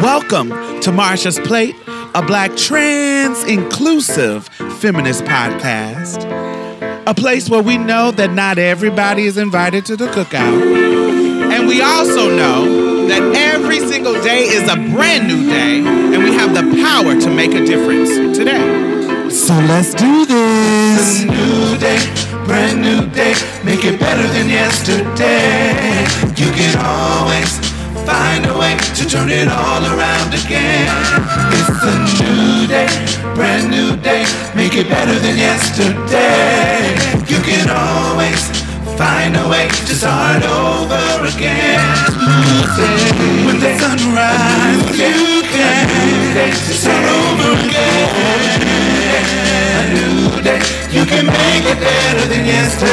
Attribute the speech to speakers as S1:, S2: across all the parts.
S1: Welcome to Marsha's Plate, a black trans inclusive feminist podcast. A place where we know that not everybody is invited to the cookout. And we also know that every single day is a brand new day, and we have the power to make a difference today. So let's do this.
S2: new day, brand new day. Make it better than yesterday. You can always find a way to turn it all around again. It's a new day, brand new day. Make it better than yesterday. You can always find a way to start over again. When the sun rises, you can start over again. A new day, you can make it better than yesterday.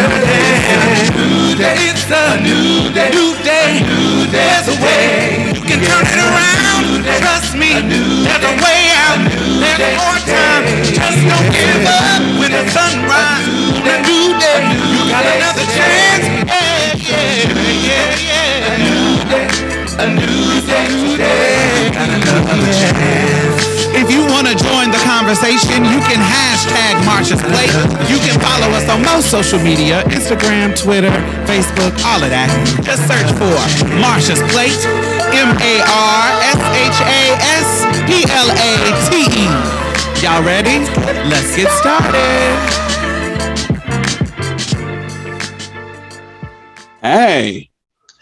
S2: A new day, it's a new day, new day, a new day. There's a way, you can turn it around. Trust me, there's a way out. There's more time. Just don't give up when the sun rises. A new day, you got another chance. Yeah, yeah, yeah, yeah. A new day, a new day. Got another chance.
S1: If you want to join the conversation, you can hashtag Marsha's Plate. You can follow us on most social media Instagram, Twitter, Facebook, all of that. Just search for Marsha's Plate, M A R S H A S P L A T E. Y'all ready? Let's get started.
S3: Hey.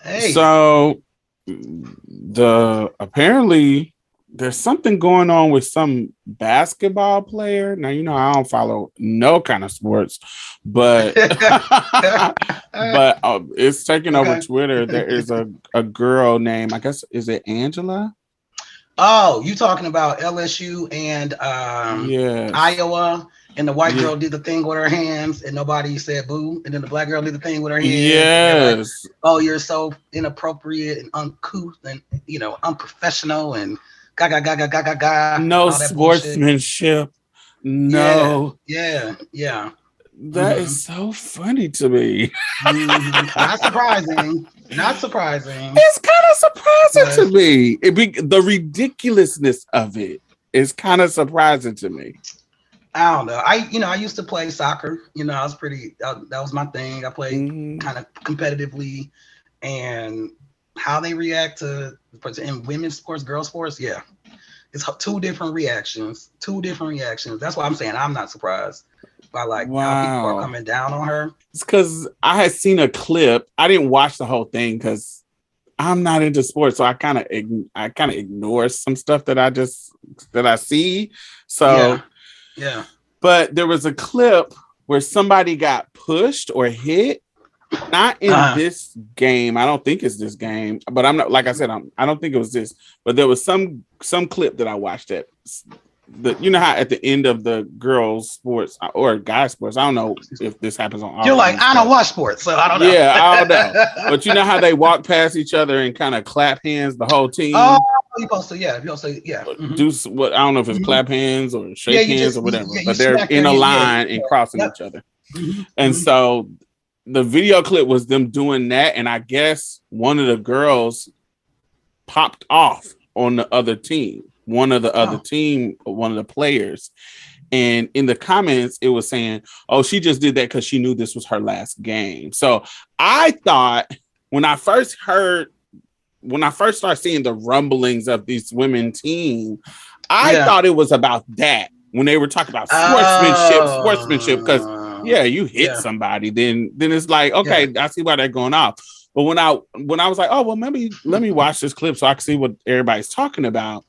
S4: Hey.
S3: So the apparently there's something going on with some basketball player. Now you know I don't follow no kind of sports, but but uh, it's taking over Twitter. There is a, a girl named I guess is it Angela?
S4: oh, you talking about LSU and um,
S3: yes.
S4: Iowa, and the white
S3: Yeah.
S4: girl did the thing with her hands, and nobody said boo, and then the black girl did the thing with her hands. and they're like,
S3: Yes.
S4: oh, you're so inappropriate and uncouth, and you know unprofessional, and ga ga ga ga ga ga ga.
S3: No
S4: that bullshit.
S3: sportsmanship. No.
S4: Yeah, yeah.
S3: That is so funny to me.
S4: Mhm. Not surprising. Not surprising.
S3: It's kind of surprising to me. It be the ridiculousness of it is kind of surprising to me.
S4: I don't know. I you know I used to play soccer. You know I was pretty. Uh, that was my thing. I played
S3: Mhm.
S4: kind of competitively and how they react to in women's sports, girls sports, yeah. It's two different reactions. Two different reactions. That's why I'm saying I'm not surprised by like how people are coming down on her.
S3: It's because I had seen a clip. I didn't watch the whole thing because I'm not into sports, so I kind of I kind of ignore some stuff that I just that I see. So,
S4: Yeah. Yeah.
S3: but there was a clip where somebody got pushed or hit. Not in
S4: Uh-huh.
S3: this game. I don't think it's this game, but I'm not like I said. I'm, I don't think it was this. But there was some some clip that I watched that the you know how at the end of the girls sports or guys sports. I don't know if this happens on.
S4: You're
S3: of
S4: like I don't watch sports, so I don't know.
S3: Yeah, I don't know. But you know how they walk past each other and kind of clap hands, the whole team.
S4: oh, you supposed to yeah, you supposed to yeah. mhm.
S3: Do s- what I don't know if it's
S4: Mhm.
S3: clap hands or shake
S4: Yeah,
S3: hands
S4: just-
S3: or whatever,
S4: yeah, you
S3: but they're in a line and crossing
S4: Yep.
S3: each other.
S4: Mhm.
S3: And
S4: Mhm.
S3: so the video clip was them doing that, and I guess one of the girls popped off on the other team, one of the other
S4: Oh.
S3: team, one of the players. And in the comments, it was saying, "Oh, she just did that because she knew this was her last game." So I thought when I first heard, when I first started seeing the rumblings of this women team, I
S4: Yeah.
S3: thought it was about that when they were talking about sportsmanship,
S4: Oh.
S3: sportsmanship. Because yeah, you hit
S4: Yeah.
S3: somebody, then then it's like, okay, I see why they're going off. But when I when I was like, oh well, maybe let me watch this clip so I can see what everybody's talking about.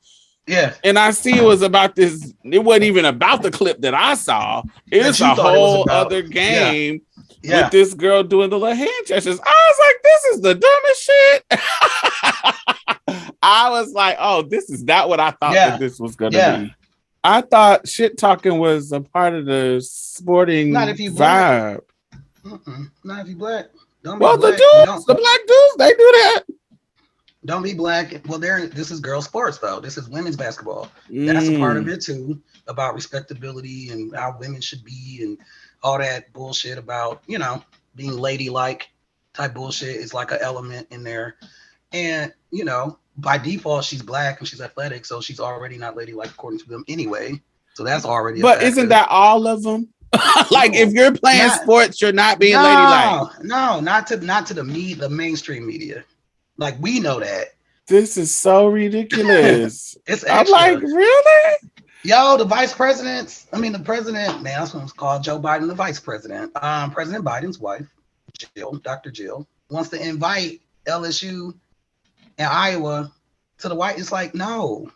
S4: yeah.
S3: And I see it was about this. It wasn't even about the clip that I saw. It's a
S4: thought it was
S3: whole other game
S4: Yeah.
S3: with this girl doing the little hand gestures. I was like, this is the dumbest shit. I was like, oh, this is not what I thought
S4: Yeah.
S3: that this was gonna
S4: Yeah.
S3: be. I thought shit talking was a part of the sporting
S4: Not if you
S3: vibe.
S4: Mm-mm. Not if you black. Don't be
S3: Well, the dudes,
S4: Don't-
S3: the black dudes, they do that.
S4: Don't be black. Well, there. This is girl sports though. This is women's basketball. That's a part of
S3: Mm.
S4: it too, about respectability and how women should be and all that bullshit about you know being ladylike type bullshit is like an element in there. And you know, by default, she's black and she's athletic, so she's already not ladylike according to them anyway. So that's already.
S3: But isn't that all of them? like if you're playing
S4: Not-
S3: sports, you're not being
S4: no,
S3: ladylike.
S4: No, not to not to the me the mainstream media. Like we know that
S3: This is so ridiculous.
S4: it's
S3: I'm like, really?
S4: Yo, the vice presidents. I mean, the president. Man, that's what it's called. Joe Biden, the vice president. Um, President Biden's wife, Jill, Dr. Jill, wants to invite LSU and Iowa to the White. It's like, no,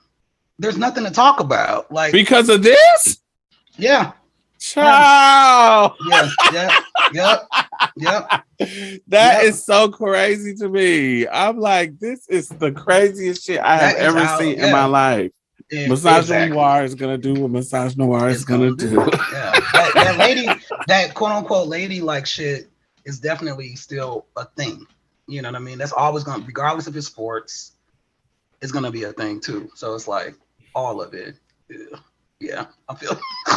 S4: there's nothing to talk about. Like,
S3: Because of this?
S4: yeah,
S3: Child.
S4: yeah, yeah, yep, yep.
S3: That
S4: Yeah.
S3: is so crazy to me. I'm like, this is the craziest shit I have ever
S4: how-
S3: seen in my life.
S4: Yeah,
S3: Massage
S4: exactly.
S3: Noir is gonna do what Massage Noir is gonna
S4: gonna
S3: do.
S4: Yeah, that, that lady, that quote unquote lady like shit is definitely still a thing. You know what I mean? That's always gonna, regardless of it's sports, it's gonna be a thing too. So it's like all of it. Yeah, yeah I feel.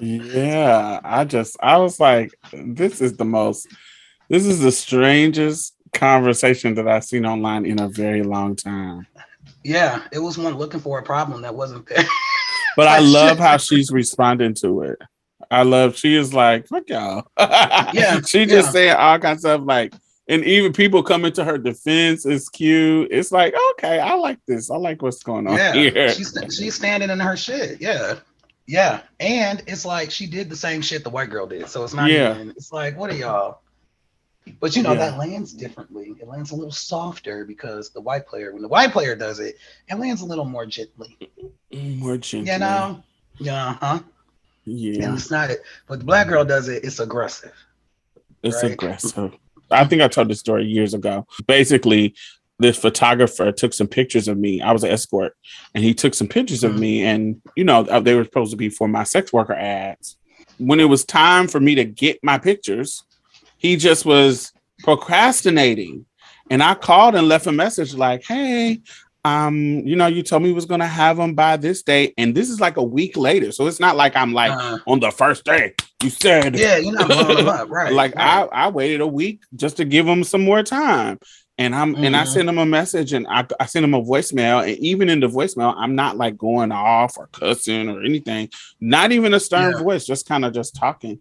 S3: Yeah, I just I was like, this is the most this is the strangest conversation that I've seen online in a very long time.
S4: yeah, it was one looking for a problem that wasn't there.
S3: But I love how she's responding to it. I love she is like, fuck y'all.
S4: Yeah,
S3: she just
S4: yeah.
S3: saying all kinds of like and even people coming to her defense is cute. It's like, okay, I like this. I like what's going on
S4: yeah,
S3: here.
S4: she's she's standing in her shit. Yeah, yeah, and it's like she did the same shit the white girl did. So it's not
S3: Yeah.
S4: even. It's like what are y'all? But you know
S3: Yeah.
S4: that lands differently. It lands a little softer because the white player, when the white player does it, it lands a little more gently.
S3: More gently.
S4: You know? Yeah, huh?
S3: Yeah.
S4: And it's not. It. But the black girl does it. It's aggressive.
S3: It's
S4: Right.
S3: aggressive. I think I told this story years ago. Basically, this photographer took some pictures of me. I was an escort, and he took some pictures of
S4: Mhm.
S3: me, and you know uh, they were supposed to be for my sex worker ads. When it was time for me to get my pictures, he just was procrastinating, and I called and left a message like, "Hey." Um, you know, you told me was gonna have them by this day, and this is like a week later, so it's not like I'm like
S4: Uh,
S3: on the first day. You said,
S4: yeah, you're not blowing them up, right?
S3: like
S4: right.
S3: I, I waited a week just to give them some more time and i'm and i
S4: Mhm.
S3: sent him a message and I, I sent him a voicemail and even in the voicemail i'm not like going off or cussing or anything not even a stern
S4: Yeah.
S3: voice just kind of just talking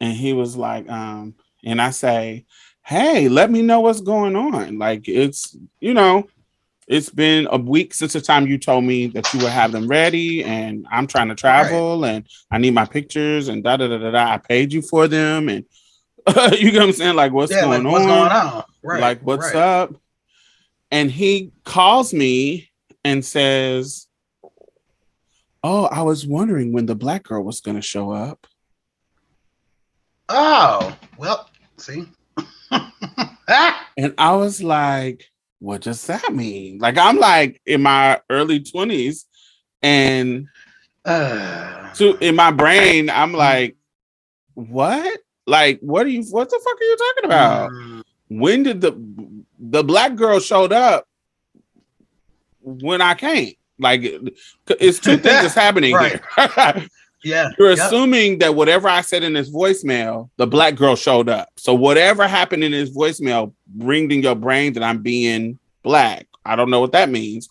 S3: and he was like um and i say hey let me know what's going on like it's you know it's been a week since the time you told me that you would have them ready and i'm trying to travel and i need my pictures and da da da da da i paid you for them and you know what i'm saying like what's
S4: yeah,
S3: going
S4: like, what's
S3: on
S4: going on? Right.
S3: like what's
S4: right.
S3: up and he calls me and says oh i was wondering when the black girl was going to show up
S4: Oh, well, see.
S3: And i was like what does that mean like i'm like in my early 20s and
S4: uh,
S3: to in my brain i'm like what like what are you what the fuck are you talking about
S4: mm,
S3: when did the the black girl showed up when I came? Like it's two things that's happening
S4: Right.
S3: here.
S4: yeah.
S3: You're
S4: yep.
S3: assuming that whatever I said in this voicemail, the black girl showed up. So whatever happened in this voicemail ringed in your brain that I'm being black. I don't know what that means.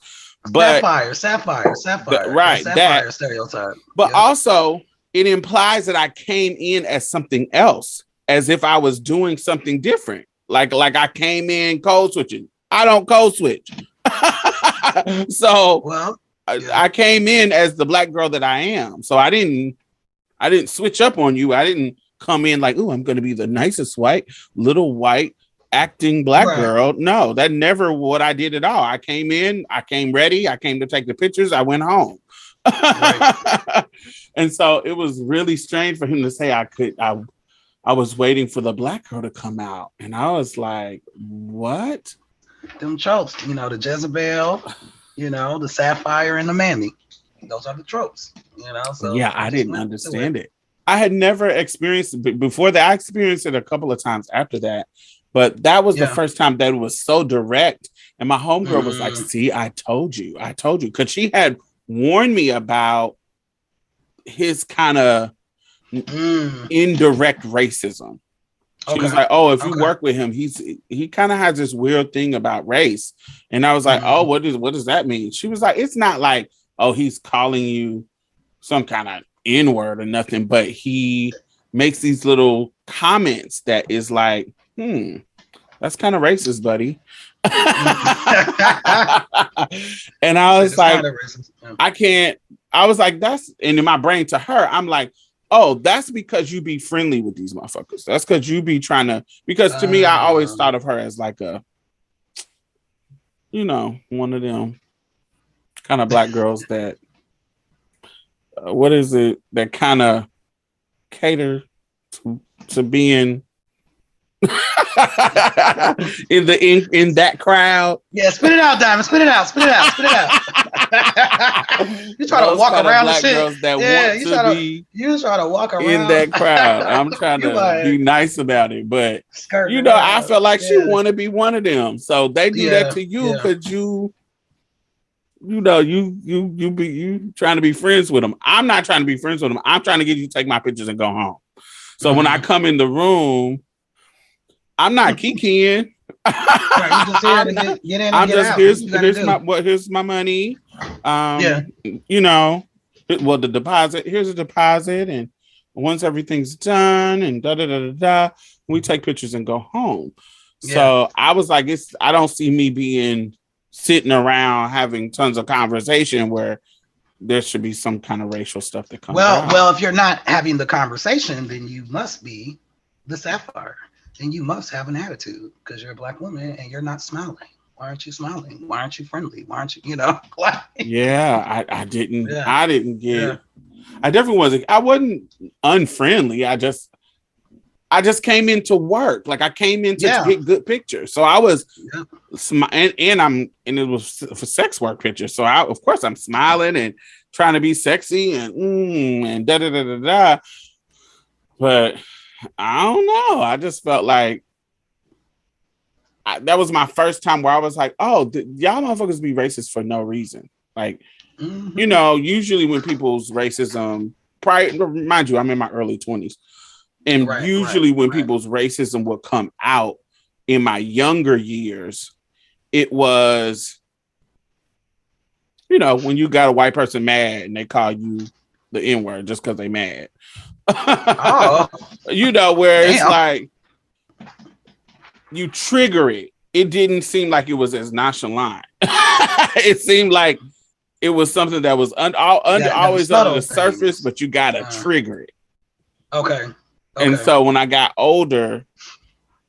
S3: But
S4: sapphire, sapphire, sapphire.
S3: right,
S4: Sapphire
S3: that-
S4: stereotype.
S3: but
S4: Yep.
S3: also it implies that I came in as something else, as if I was doing something different. Like like I came in code switching. I don't code switch. so
S4: well,
S3: I-. I came in as the black girl that I am. So I didn't I didn't switch up on you. I didn't come in like, oh, I'm gonna be the nicest white, little white acting black
S4: Right.
S3: girl. No, that never what I did at all. I came in, I came ready, I came to take the pictures, I went home. and so it was really strange for him to say I could I I was waiting for the black girl to come out. And I was like, what?
S4: them chokes, you know, the Jezebel, you know, the sapphire and the mammy. Those are the tropes, you know. So
S3: yeah, I didn't understand it. I had never experienced it before that. I experienced it a couple of times after that, but that was the first time that was so direct. And my homegirl was like,
S4: Mm.
S3: "See, I told you, I told you," because she had warned me about his kind of
S4: Mm,
S3: indirect racism. She was like, "Oh, if you
S4: Okay.
S3: work with him, he's he kind of has this weird thing about race." And I was like,
S4: Mhm.
S3: "Oh, what does what does that mean?" She was like, "It's not like oh, he's calling you some kind of n word or nothing, but he makes these little comments that is like, hmm, that's kind of racist, buddy." and I was
S4: It's
S3: like,
S4: kinda racist. Yeah.
S3: I can't. I was like, that's and in my brain to her, I'm like, oh, that's because you be friendly with these motherfuckers. That's because you be trying to. Because to me, I always
S4: Uh.
S3: thought of her as like a, you know, one of them kind of black girls that. Uh, what is it that kind of cater to, to being in the in, in that crowd
S4: Yeah, spit it out, Diamond. Spit it out. Spit it out. Spit it out. you try to walk around the shit.
S3: girls that
S4: Yeah,
S3: want
S4: you try to-
S3: be
S4: You try to walk around
S3: in that crowd. I'm trying to
S4: like-
S3: be nice about it, but
S4: skirting
S3: you know, I felt like she
S4: Yeah.
S3: want to be one of them. So they do
S4: Yeah,
S3: that to you
S4: yeah.
S3: you, you know, you you you be you trying to be friends with them. I'm not trying to be friends with them. I'm trying to get you to take my pictures and go home. So when I
S4: Mm-hmm.
S3: come in the room, I'm not kikiing.
S4: Right, just
S3: I'm not-
S4: get, get
S3: I'm just
S4: out.
S3: here's here's
S4: do.
S3: my what here's my money. Um
S4: Yeah.
S3: you know, well the deposit, here's a deposit, and once everything's done and da da da da da, we take pictures and go home. So I was like, it's I don't see me being sitting around having tons of conversation where there should be some kind of racial stuff that comes
S4: Well,
S3: out.
S4: well, if you're not having the conversation, then you must be the sapphire, and you must have an attitude because you're a black woman and you're not smiling. Why aren't you smiling? Why aren't you friendly? Why aren't you, you know?
S3: Yeah, I, I didn't
S4: Yeah.
S3: I didn't get
S4: Yeah.
S3: I definitely wasn't I wasn't unfriendly. I just I just came into work. Like I came in to
S4: Yeah.
S3: get good pictures. So I was smi- and, and I'm and it was for sex work pictures. So I of course I'm smiling and trying to be sexy and mm, and da da da da da. But I don't know. I just felt like I, that was my first time where I was like, oh, th- y'all motherfuckers be racist for no reason. Like
S4: Mhm.
S3: you know, usually when people's racism, prior, mind you, I'm in my early 20s. And
S4: Right,
S3: usually
S4: right,
S3: when
S4: right.
S3: people's racism would come out in my younger years, it was, you know, when you got a white person mad and they call you the N word just because they mad.
S4: Oh,
S3: you know, where it's like you trigger it. It didn't seem like it was as nonchalant. it seemed like it was something that was un- all, under,
S4: Yeah,
S3: always under the surface, but you gotta
S4: Uh,
S3: trigger it.
S4: okay.
S3: And so when I got older,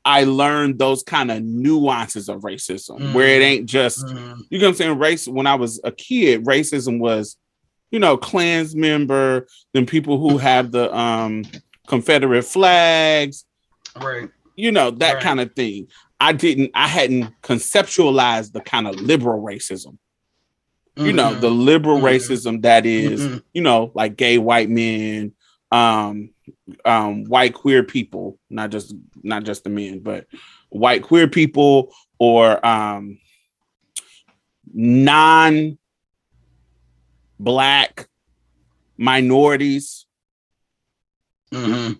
S3: I learned those kind of nuances of racism, where it
S4: Mm.
S3: ain't just
S4: Mhm.
S3: you know what I'm saying? Race when I was a kid, racism was, you know, Klans member, then people who have the um Confederate flags,
S4: right.
S3: you know, that
S4: Right.
S3: kind of thing. I didn't, I hadn't conceptualized the kind of liberal racism, you know,
S4: Mhm.
S3: the liberal
S4: Mhm.
S3: racism that is,
S4: Mhm.
S3: you know, like gay white men, um, um, white queer people, not just not just the men, but white queer people or um non black minorities,
S4: Mhm.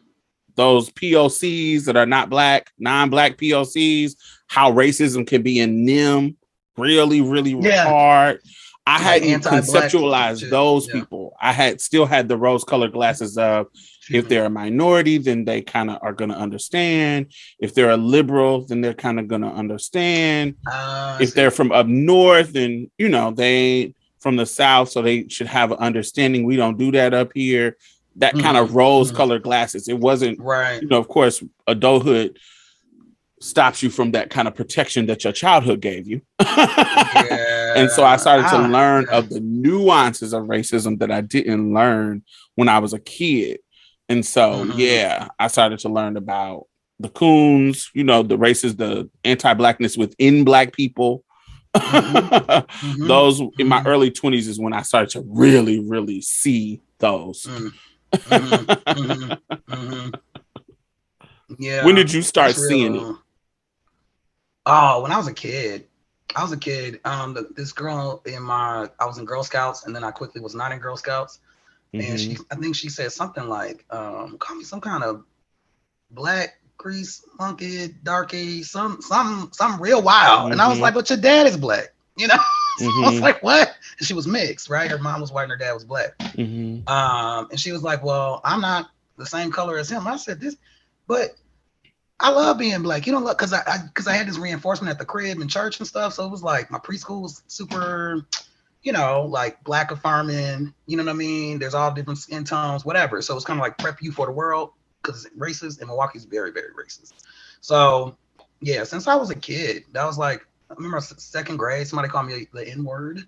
S3: those POCs that are not black, non-black POCs, how racism can be in them really, really
S4: Yeah.
S3: hard. I
S4: Like
S3: hadn't conceptualized those
S4: Yeah.
S3: people. I had still had the rose-colored glasses of if they're a minority, then they kind of are going to understand. If they're a liberal, then they're kind of going to understand.
S4: I
S3: if they're from up north, then you know they from the south, so they should have an understanding. We don't do that up here. That kind of
S4: Mhm,
S3: rose-colored glasses. It wasn't,
S4: right.
S3: you know. Of course, adulthood stops you from that kind of protection that your childhood gave you.
S4: Yeah.
S3: And so I started to
S4: Ah,
S3: learn of the nuances of racism that I didn't learn when I was a kid. And so,
S4: Mhm.
S3: yeah, I started to learn about the coons, you know, the races, the anti-blackness within black people.
S4: Mhm.
S3: those in my
S4: Mhm.
S3: early 20s is when I started to really, really see those.
S4: Mm. Mhm. Mhm. Mhm. Yeah.
S3: When did you start seeing it?
S4: Oh, when I was a kid. I was a kid. Um, the, this girl in my, I was in Girl Scouts, and then I quickly was not in Girl Scouts. And
S3: Mhm.
S4: she, I think she said something like, um, "Call me some kind of black grease, monkey, darky, some some some real wild. And I was
S3: Mhm.
S4: like, but your dad is black, you know? I was
S3: Mhm.
S4: like, what? And she was mixed, right? Her mom was white and her dad was black.
S3: Mhm.
S4: Um, and she was like, Well, I'm not the same color as him. I said this, but I love being black. You know, look, because I because I, had this reinforcement at the crib and church and stuff. So it was like my preschool was super, you know, like black affirming. You know what I mean? There's all different skin tones, whatever. So it's kind of like prep you for the world because it's racist and Milwaukee's very, very racist. So yeah, since I was a kid, that was like I remember second grade, somebody called me the N word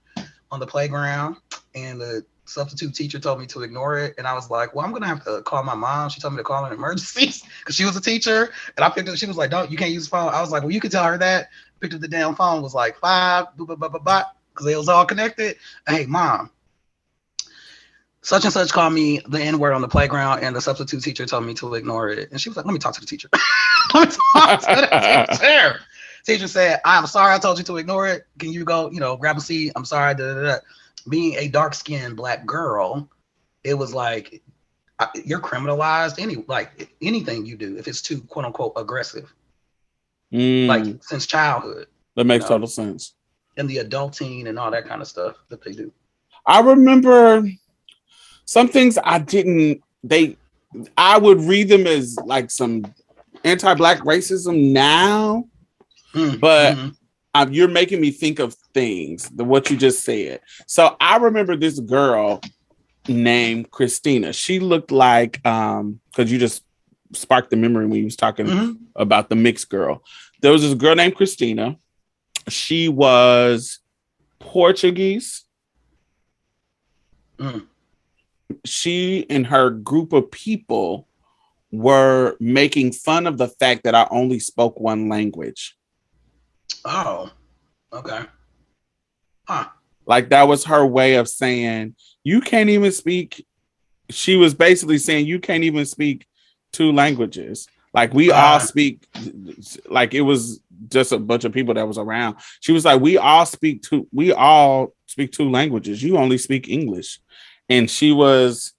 S4: on the playground, and the substitute teacher told me to ignore it. And I was like, well, I'm gonna have to call my mom. She told me to call in emergencies because she was a teacher. And I picked up, she was like, Don't you can't use the phone. I was like, Well, you can tell her that. Picked up the damn phone, was like five, blah, blah, blah, blah, blah, because it was all connected. Hey, mom. Such and such called me the N word on the playground, and the substitute teacher told me to ignore it. And she was like, Let me talk to the teacher. Let me talk to the teacher. Teacher said, I'm sorry I told you to ignore it. Can you go, you know, grab a seat? I'm sorry. Da, da, da. Being a dark skinned black girl, it was like you're criminalized any like anything you do if it's too quote unquote aggressive,
S3: Mm,
S4: like since childhood
S3: that makes
S4: no.
S3: total sense.
S4: and the adulting and all that kind of stuff that they do.
S3: I remember some things I didn't they I would read them as like some anti-black racism now,
S4: Mm,
S3: but
S4: mhm.
S3: um, you're making me think of things the what you just said. So I remember this girl named Christina. She looked like um because you just sparked the memory when you was talking
S4: Mhm.
S3: about the mixed girl. There was this girl named Christina. She was Portuguese.
S4: Mm.
S3: She and her group of people were making fun of the fact that I only spoke one language.
S4: oh, okay. Huh.
S3: Like that was her way of saying you can't even speak. She was basically saying you can't even speak two languages. Like we all
S4: Ah.
S3: speak, like it was just a bunch of people that was around. She was like, we all speak two, we all speak two languages. You only speak English, and she was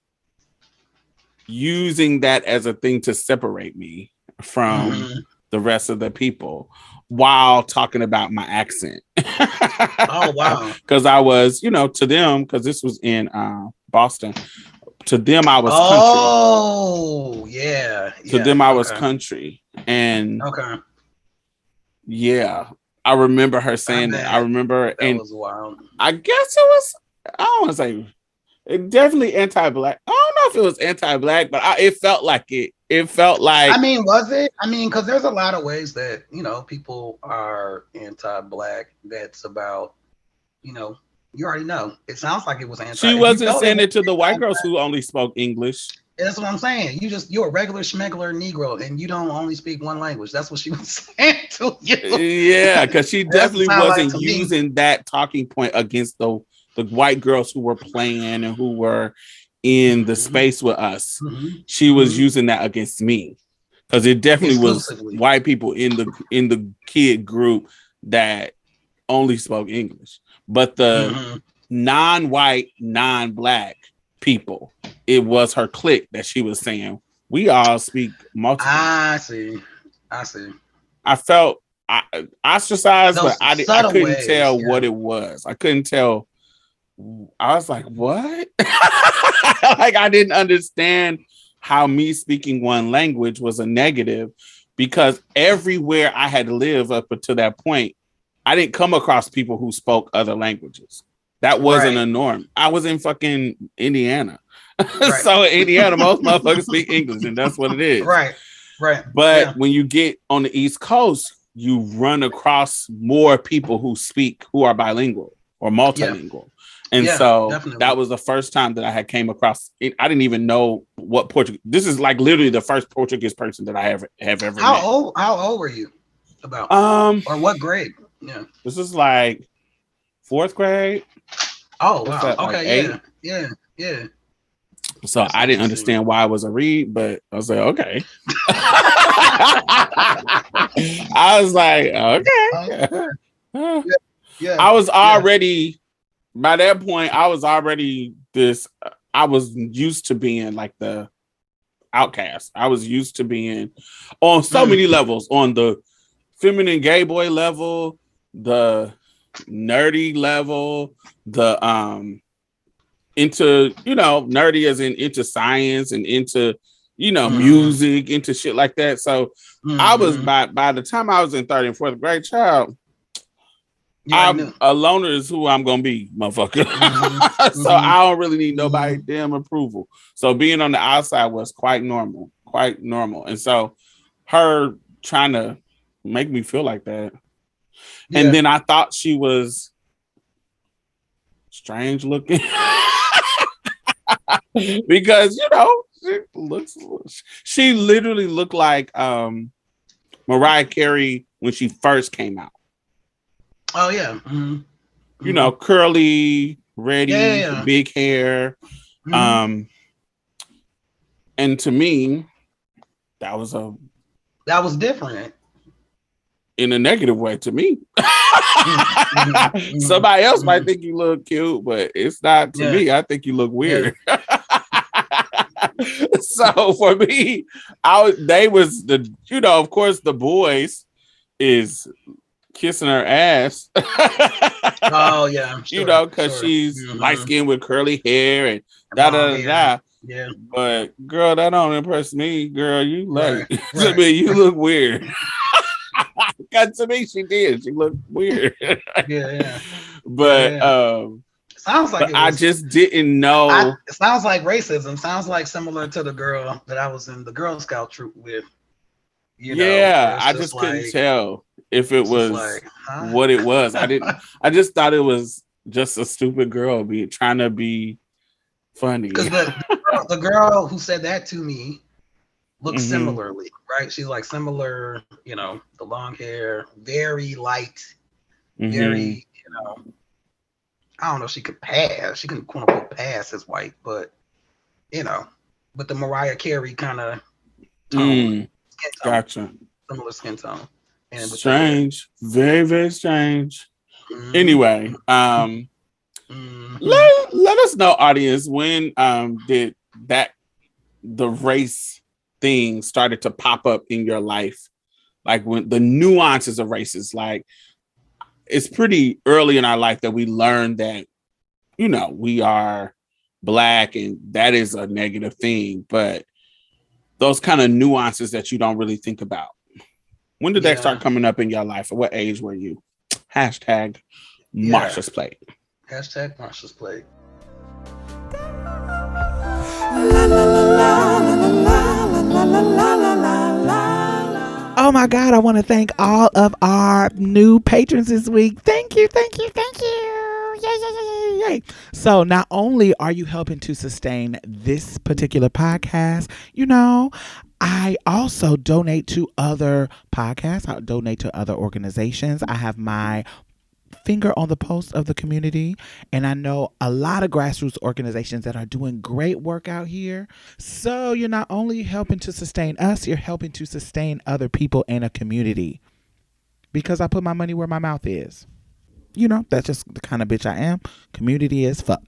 S3: using that as a thing to separate me from
S4: Mhm.
S3: the rest of the people while talking about my accent.
S4: Oh wow.
S3: because I was, you know, to them, because this was in uh, Boston. To them, I was country.
S4: Oh yeah.
S3: To
S4: yeah,
S3: them, I was
S4: okay.
S3: country, and
S4: Okay.
S3: yeah, I remember her saying that. I remember,
S4: That
S3: and
S4: was.
S3: I guess it was. I don't want to say it definitely anti-black. I don't know if it was anti-black, but I, it felt like it. It felt like
S4: I mean, was it? I mean, because there's a lot of ways that you know people are anti-black. That's about, you know, you already know. It sounds like it was anti.
S3: she wasn't saying
S4: it
S3: to the white girls who only spoke English.
S4: That's what I'm saying. You just you're a regular schmegular Negro, and you don't only speak one language. That's what she was saying to you.
S3: yeah, because she definitely wasn't
S4: me.
S3: using that talking point against the the white girls who were playing and who were in the
S4: Mhm.
S3: space with us.
S4: Mhm.
S3: She was
S4: Mhm.
S3: using that against me because it definitely was white people in the in the kid group that only spoke English, but the
S4: Mhm.
S3: non-white, non-black people, it was her clique that she was saying we all speak multiple.
S4: I see. I see.
S3: I felt I, ostracized,
S4: Those
S3: but I, I couldn't
S4: ways,
S3: tell
S4: yeah.
S3: what it was. I couldn't tell. I was like, what? like, I didn't understand how me speaking one language was a negative because everywhere I had lived up until that point, I didn't come across people who spoke other languages. That wasn't
S4: Right.
S3: a norm. I was in fucking Indiana.
S4: Right.
S3: so in Indiana, most motherfuckers speak English, and that's what it is.
S4: Right. Right.
S3: But
S4: Yeah.
S3: when you get on the East Coast, you run across more people who speak who are bilingual or multilingual. And
S4: Yeah,
S3: so
S4: definitely.
S3: that was the first time that I had came across it. I didn't even know what Portuguese. This is like literally the first Portuguese person that I have have ever
S4: How
S3: met.
S4: old? How old were you? About
S3: Um,
S4: or what grade? Yeah.
S3: this is like fourth grade.
S4: Oh wow.
S3: that, like
S4: okay.
S3: eight?
S4: yeah. Yeah. Yeah.
S3: So
S4: That's
S3: I didn't understand why it was a read, but I was like, okay. I was like, okay.
S4: Yeah.
S3: I was already by that point. I was already this. I was used to being like the outcast. I was used to being on so
S4: Mm.
S3: many levels on the feminine gay boy level, the nerdy level, the um into you know nerdy as in into science and into you know
S4: Mhm.
S3: music into shit like that. So I was
S4: Mhm.
S3: by by the time I was in third and fourth grade, child. I'm a loner is who I'm gonna be, motherfucker.
S4: Mhm.
S3: so
S4: Mhm.
S3: I don't really need nobody damn approval. So being on the outside was quite normal, quite normal. And so her trying to make me feel like that.
S4: Yeah.
S3: And then I thought she was strange looking. because you know, she looks she literally looked like um Mariah Carey when she first came out.
S4: Oh yeah. Mhm.
S3: you know, curly, ready,
S4: Yeah, yeah,
S3: big hair.
S4: Mhm.
S3: Um, and to me, that was a
S4: that was different.
S3: in a negative way to me.
S4: mhm,
S3: Somebody else might
S4: mhm.
S3: think you look cute, but it's not to
S4: Yeah.
S3: me. I think you look weird. so for me, I they was the you know, of course, the boys is kissing her ass.
S4: Oh yeah.
S3: you
S4: sure,
S3: know, because
S4: sure.
S3: she's
S4: Mhm.
S3: light skinned with curly hair and da da da da.
S4: Yeah.
S3: But girl, that don't impress me. Girl, you like
S4: Right,
S3: to
S4: right.
S3: me, you look weird. Cause to me, she did. She looked weird.
S4: Yeah. Yeah.
S3: but
S4: Yeah.
S3: um,
S4: Sounds like it
S3: I just didn't know.
S4: I, it sounds like racism. Sounds like similar to the girl that I was in the Girl Scout troop with. You know,
S3: yeah, I just couldn't tell if it was
S4: like, huh?
S3: what it was. I didn't. I just thought it was just a stupid girl be trying to be funny.
S4: Because the, the girl- the girl who said that to me looks
S3: Mhm.
S4: similarly, right? She's like similar, you know, the long hair, very light,
S3: Mhm.
S4: very, you know, I don't know, she could pass. She can quote unquote pass as white, but you know, with the Mariah Carey kind of tone,
S3: Mm,
S4: skin tone,
S3: gotcha.
S4: similar skin tone. And
S3: Strange. Very, very strange.
S4: Mhm.
S3: Anyway, um,
S4: Mhm.
S3: let, let us know, audience, when um did that the race thing started to pop up in your life? Like when the nuances of races, like it's pretty early in our life that we learned that, you know, we are black and that is a negative thing, but those kind of nuances that you don't really think about. When did that start coming up in your life? At what age were you? Hashtag
S4: Yeah.
S3: Marsha's plate.
S4: Hashtag Marsha's plate.
S1: Oh my God, I want to thank all of our new patrons this week. Thank you, thank you, thank you. Yay, yay, yay, yay, yay. So, not only are you helping to sustain this particular podcast, you know, I also donate to other podcasts, I donate to other organizations. I have my finger on the pulse of the community. And I know a lot of grassroots organizations that are doing great work out here. So you're not only helping to sustain us, you're helping to sustain other people in a community. Because I put my money where my mouth is. You know, that's just the kind of bitch I am. Community is fuck.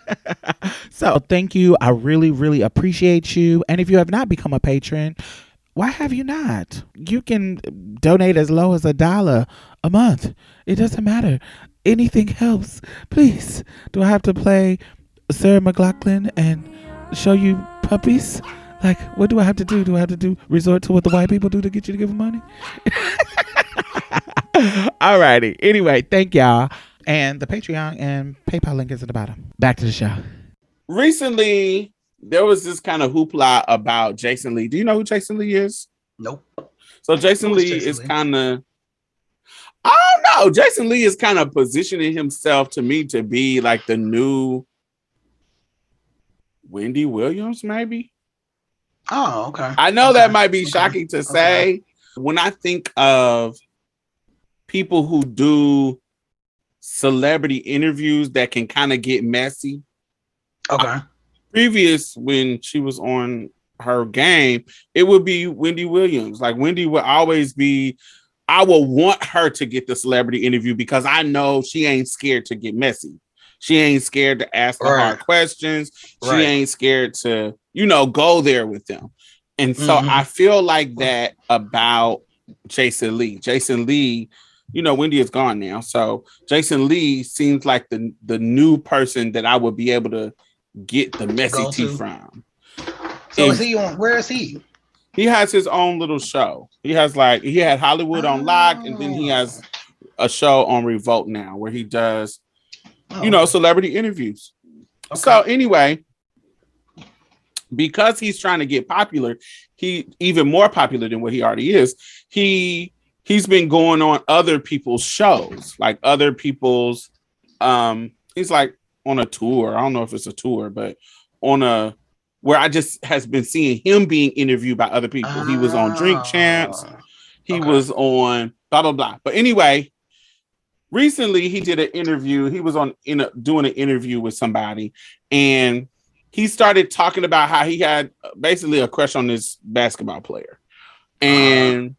S1: so thank you. I really, really appreciate you. And if you have not become a patron, why have you not? You can donate as low as a dollar a month. It doesn't matter. Anything helps. Please. Do I have to play Sarah McLachlan and show you puppies? Like, what do I have to do? Do I have to do resort to what the white people do to get you to give them money? Alrighty. Anyway, thank y'all. And the Patreon and PayPal link is at the bottom. Back to the show.
S3: recently there was this kind of hoopla about Jason Lee. Do you know who Jason Lee is?
S4: Nope.
S3: So Jason Lee
S4: Jason
S3: is kind of I don't know. Jason Lee is kind of positioning himself to me to be like the new Wendy Williams, maybe.
S4: Oh, okay.
S3: I know that might be
S4: okay,
S3: shocking to
S4: okay.
S3: say. When I think of people who do celebrity interviews that can kind of get messy,
S4: Okay.
S3: previous when she was on her game, it would be Wendy Williams. Like Wendy would always be, I will want her to get the celebrity interview because I know she ain't scared to get messy. She ain't scared to ask the
S4: Right.
S3: hard questions. She
S4: Right.
S3: ain't scared to you know, go there with them. And so
S4: Mhm.
S3: I feel like that about Jason Lee. Jason Lee, you know, Wendy is gone now. So Jason Lee seems like the the new person that I would be able to get the messy tea from.
S4: So
S3: And
S4: is he on? Where is he?
S3: he has his own little show. He has like he had Hollywood Unlocked, and then he has a show on Revolt now where he does,
S4: Oh,
S3: you know, celebrity interviews.
S4: okay.
S3: So anyway, because he's trying to get popular, he even more popular than what he already is. He he's been going on other people's shows, like other people's. Um, he's like on a tour. I don't know if it's a tour, but on a where I just has been seeing him being interviewed by other people. he was on Drink Champs.
S4: Ah,
S3: He
S4: Okay.
S3: was on blah blah blah. But anyway, recently he did an interview. He was on in a, doing an interview with somebody, and he started talking about how he had uh, basically a crush on this basketball player, and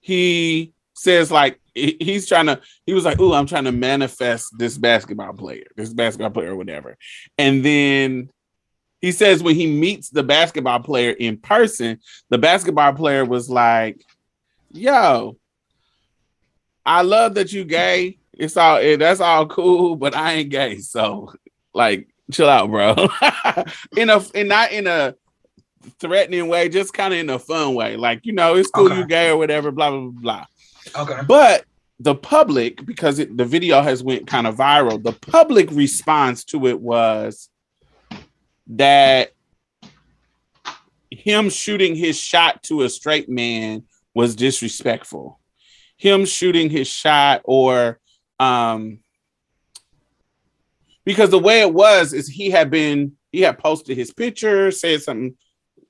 S3: he says like he's trying to. He was like, "Ooh, I'm trying to manifest this basketball player, this basketball player, or whatever," and then. He says when he meets the basketball player in person, the basketball player was like, yo, I love that you gay. It's all eh, that's all cool, but I ain't gay. So like chill out, bro. in a and not in a threatening way, just kind of in a fun way. Like, you know, it's cool
S4: Okay.
S3: you gay or whatever, blah blah blah blah.
S4: Okay.
S3: But the public, because it, the video has went kind of viral, the public response to it was that him shooting his shot to a straight man was disrespectful. Him shooting his shot or um because the way it was is he had been he had posted his picture, said something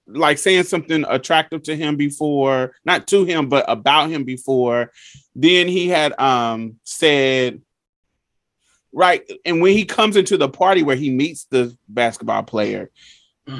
S3: like saying something attractive to him before, not to him, but about him before. Then he had um said right, and when he comes into the party where he meets the basketball player,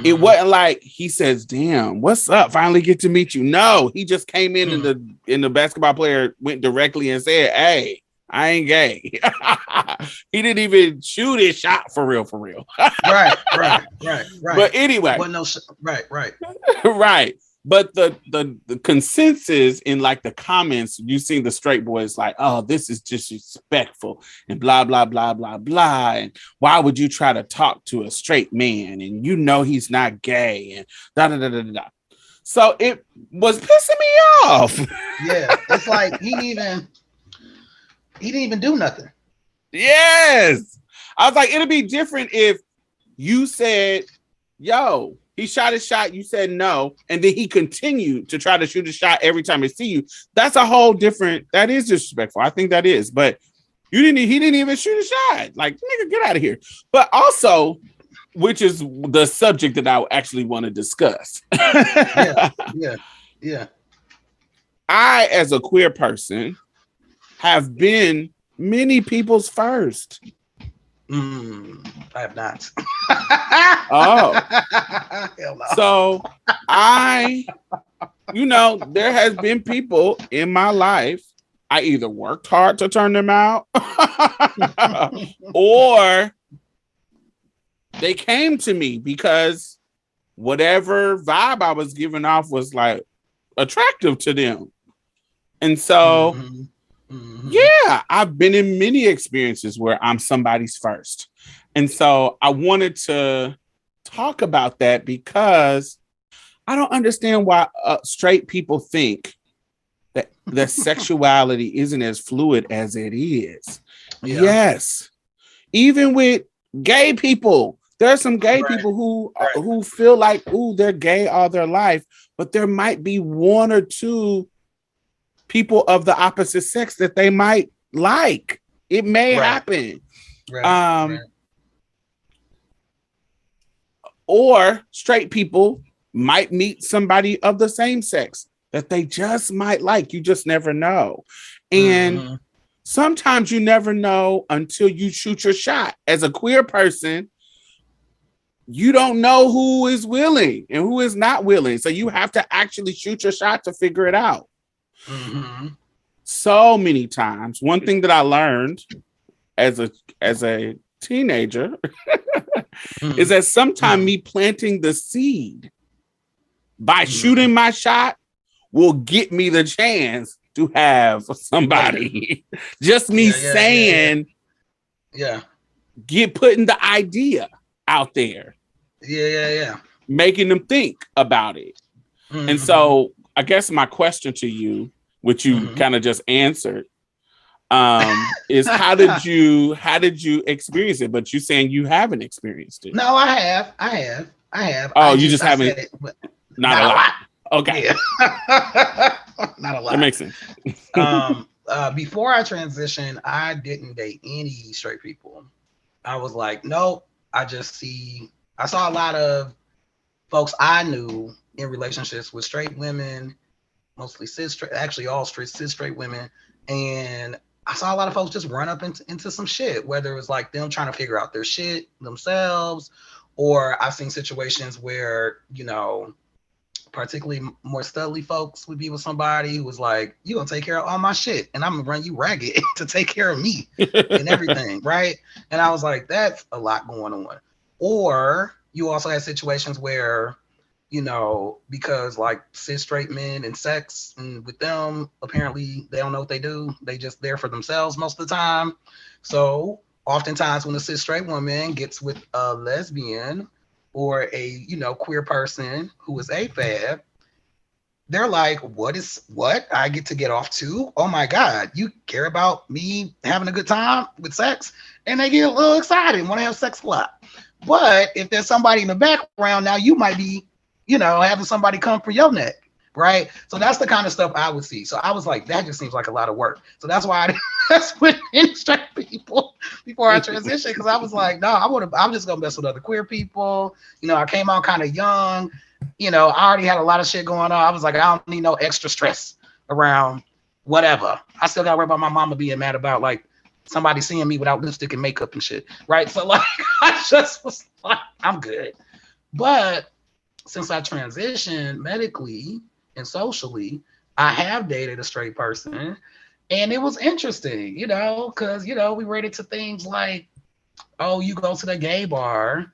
S3: it
S4: Mhm.
S3: wasn't like he says, "Damn, what's up? Finally get to meet you." No, he just came in and the and the basketball player went directly and said, "Hey, I ain't gay." he didn't even shoot his shot for real, for real.
S4: right, right, right, right.
S3: But anyway,
S4: Wasn't no right, right.
S3: right. But the, the the consensus in like the comments, you see the straight boys like, oh, this is disrespectful and blah blah blah blah blah. And why would you try to talk to a straight man? And you know he's not gay and da da da da. da. So it was pissing me off.
S4: Yeah, it's like he even he didn't even do nothing.
S3: yes. I was like, it'd be different if you said, yo, he shot his shot, you said no, and then he continued to try to shoot a shot every time he see you. That's a whole different, that is disrespectful. I think that is, but you didn't, he didn't even shoot a shot. Like, nigga, get out of here. But also, which is the subject that I actually want to discuss.
S4: Yeah, yeah, yeah.
S3: I, as a queer person, have been many people's first.
S4: Mm, I have not.
S3: Oh.
S4: Hell no.
S3: So I, you know, there has been people in my life. I either worked hard to turn them out, or they came to me because whatever vibe I was giving off was like attractive to them. And so,
S4: Mhm, mhm.
S3: yeah, I've been in many experiences where I'm somebody's first. And so I wanted to talk about that because I don't understand why uh, straight people think that that sexuality isn't as fluid as it is.
S4: Yeah.
S3: Yes. Even with gay people, there are some gay
S4: Right.
S3: people who uh,
S4: Right.
S3: who feel like, ooh, they're gay all their life, but there might be one or two people of the opposite sex that they might like. It may
S4: Right.
S3: happen.
S4: Right,
S3: Um,
S4: right.
S3: or straight people might meet somebody of the same sex that they just might like. You just never know. And
S4: Mhm.
S3: sometimes you never know until you shoot your shot. As a queer person, you don't know who is willing and who is not willing. So you have to actually shoot your shot to figure it out.
S4: Mhm.
S3: So many times. One thing that I learned as a as a teenager
S4: Mhm.
S3: is that sometimes
S4: Mhm.
S3: me planting the seed by
S4: Mhm.
S3: shooting my shot will get me the chance to have somebody. Just me
S4: Yeah, yeah, yeah, yeah.
S3: saying,
S4: yeah,
S3: get putting the idea out there,
S4: yeah, yeah, yeah.
S3: making them think about it. And
S4: Mhm.
S3: so I guess my question to you, which you
S4: Mhm.
S3: kind of just answered, um, is how did you how did you experience it? But you saying you haven't experienced it.
S4: no, I have, I have, I have.
S3: Oh,
S4: I
S3: you just
S4: I
S3: haven't-
S4: it, but
S3: Not, a lot. Okay.
S4: Yeah. not a lot.
S3: That makes sense.
S4: um, uh, before I transitioned, I didn't date any straight people. I was like, nope. I just see. I saw a lot of folks I knew in relationships with straight women, mostly cis straight, actually all straight cis straight women, and I saw a lot of folks just run up into, into some shit, whether it was like them trying to figure out their shit themselves, or I've seen situations where you know particularly more studly folks would be with somebody who was like, "You gonna take care of all my shit, and I'm gonna run you ragged to take care of me and everything, right?" And I was like, "That's a lot going on." Or you also had situations where, you know, because like cis straight men and sex, and with them, apparently they don't know what they do. They just there for themselves most of the time. So oftentimes, when a cis straight woman gets with a lesbian or a you know queer person who is AFAB, they're like, "What is what? I get to get off too? Oh my god, you care about me having a good time with sex?" And they get a little excited and want to have sex a lot. But if there's somebody in the background, now you might be, you know, having somebody come for your neck, right? So that's the kind of stuff I would see. So I was like, that just seems like a lot of work. So that's why I that's with people before I transitioned because I was like, no, I would I'm just gonna mess with other queer people. You know, I came out kind of young. You know, I already had a lot of shit going on. I was like, I don't need no extra stress around whatever. I still gotta worry about my mama being mad about like somebody seeing me without lipstick and makeup and shit. Right. So like I just was like, I'm good. But since I transitioned medically and socially, I have dated a straight person. And it was interesting, you know, because you know, we read to things like, oh, you go to the gay bar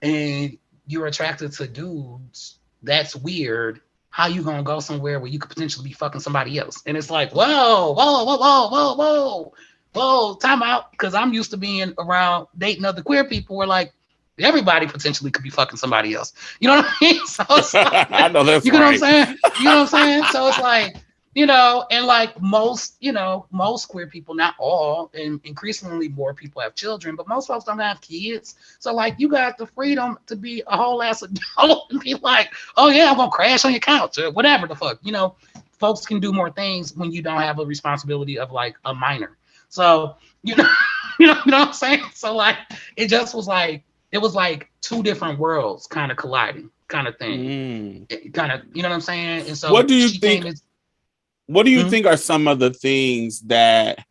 S4: and you're attracted to dudes. That's weird. How you gonna go somewhere where you could potentially be fucking somebody else? And it's like, whoa, whoa, whoa, whoa, whoa, whoa, whoa, time out. Because I'm used to being around dating other queer people where like everybody potentially could be fucking somebody else. You know what I mean? So it's like,
S3: I know that's
S4: you know
S3: right.
S4: what I'm saying? You know what I'm saying? So it's like, you know, and like most, you know, most queer people, not all, and increasingly more people have children, but most folks don't have kids. So like you got the freedom to be a whole ass adult and be like, oh yeah, I'm gonna crash on your couch or whatever the fuck. You know, folks can do more things when you don't have a responsibility of like a minor. So, you know, you know, you know what I'm saying? So like it just was like it was like two different worlds kind of colliding, kind of thing
S3: Mm.
S4: kind of you know what I'm saying? And so
S3: What do you think-
S4: as-
S3: What do you
S4: Mhm.
S3: think are some of the things that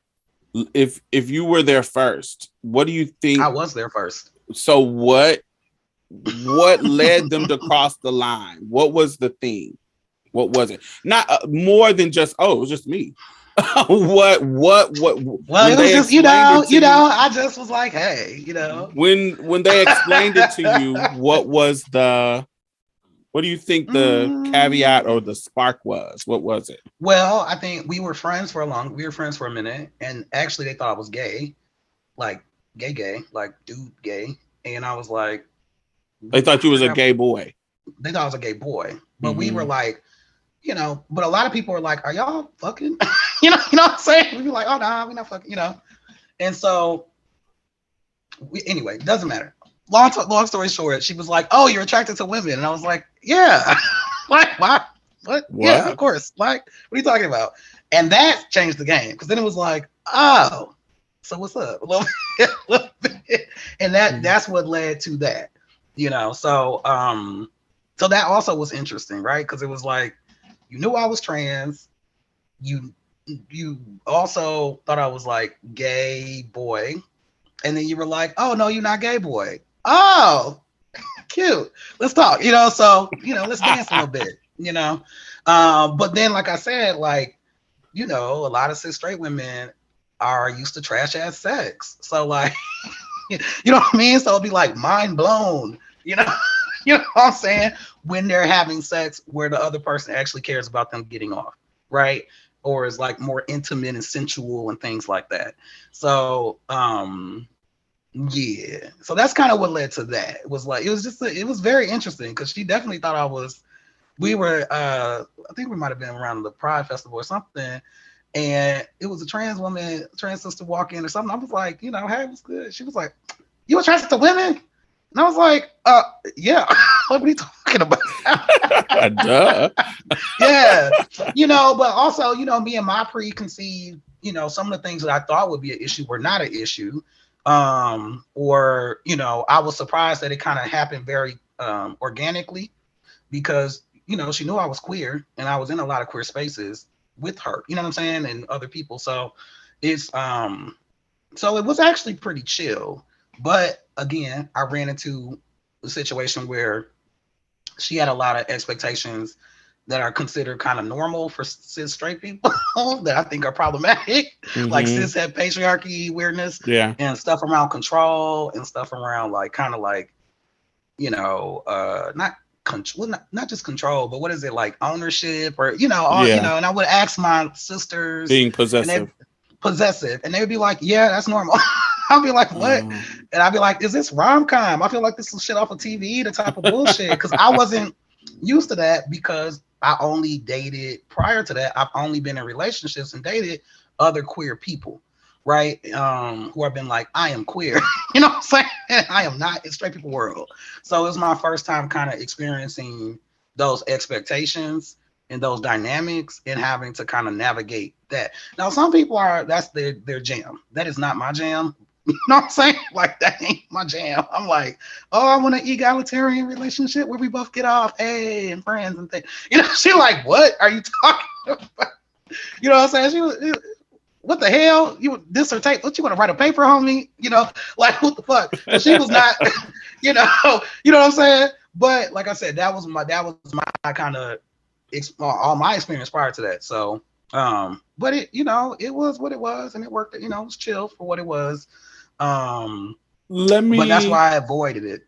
S3: if if you were there first, what do you think
S4: I was there first.
S3: so what what led them to cross the line? What was the thing? What was it? Not uh, more than just oh, it was just me. what what what
S4: Well, it was just you know,
S3: to
S4: you know, I just was like, hey, you know,
S3: when when they explained it to you, what was the what do you think the
S4: Mm.
S3: caveat or the spark was? What was it?
S4: well, I think we were friends for a long, we were friends for a minute, and actually they thought I was gay, like gay, gay, like dude, gay, and I was like,
S3: They thought you was a gay boy.
S4: they thought I was a gay boy, but we
S3: Mhm.
S4: were like, you know, but a lot of people were like, "Are y'all fucking?" you know, you know what I'm saying? We'd be like, "Oh nah, we're not fucking," you know. And so, we, anyway, doesn't matter. Long, long story short, she was like, "Oh, you're attracted to women," and I was like, "Yeah." like, why? What? Yeah, of course. Like, what are you talking about? And that changed the game because then it was like, "Oh, so what's up?" A little bit, a little bit. and that
S3: Mhm.
S4: that's what led to that you know so um so that also was interesting right because it was like you knew i was trans you you also thought i was like gay boy and then you were like oh no you're not gay boy oh cute let's talk you know so you know let's dance a little bit you know um but then like i said like you know a lot of cis straight women are used to trash ass sex so like you know what I mean? So it'd be like mind blown, you know, you know what I'm saying? When they're having sex where the other person actually cares about them getting off, right? Or is like more intimate and sensual and things like that. So um yeah. So that's kind of what led to that. It was like it was just a, it was very interesting because she definitely thought I was we were uh I think we might have been around the Pride Festival or something. And it was a trans woman, trans sister walk in or something. I was like, you know, hey, what's good? She was like, You attracted to women? And I was like, uh, yeah. what are you talking about?
S3: Duh.
S4: yeah. You know, but also, you know, me and my preconceived, you know, some of the things that I thought would be an issue were not an issue. Um, or, you know, I was surprised that it kind of happened very um organically because, you know, she knew I was queer and I was in a lot of queer spaces with her, you know what I'm saying, and other people. So it's um so it was actually pretty chill. But again, I ran into a situation where she had a lot of expectations that are considered kind of normal for cis straight people that I think are problematic, like
S3: Mhm.
S4: cis had patriarchy weirdness
S3: Yeah.
S4: and stuff around control and stuff around like kind of like, you know, uh, not control, not, not just control, but what is it like ownership or you know, all,
S3: Yeah.
S4: you know. And I would ask my sisters,
S3: Being possessive.
S4: possessive, and they would be like, "Yeah, that's normal." I'll be like, "What?"
S3: Um,
S4: And I'd be like, is this rom com? I feel like this is shit off of TV, the type of bullshit. Because I wasn't used to that because I only dated prior to that. I've only been in relationships and dated other queer people, right? Um, who have been like, I am queer. you know what I'm saying? I am not in straight people world. So it's my first time kind of experiencing those expectations and those dynamics and having to kind of navigate that. Now, some people are that's their their jam. That is not my jam. You know what I'm saying? Like that ain't my jam. I'm like, oh, I want an egalitarian relationship where we both get off, hey, and friends and things. You know, she like, what are you talking about? You know what I'm saying? She was, what the hell? You dissertate? What you want to write a paper, homie? You know, like what the fuck? So she was not, you know, you know what I'm saying? But like I said, that was my that was my kind of all my experience prior to that. So, um, but it, you know, it was what it was, and it worked. You know, it was chill for what it was. Um,
S3: Let me.
S4: but that's why I avoided it.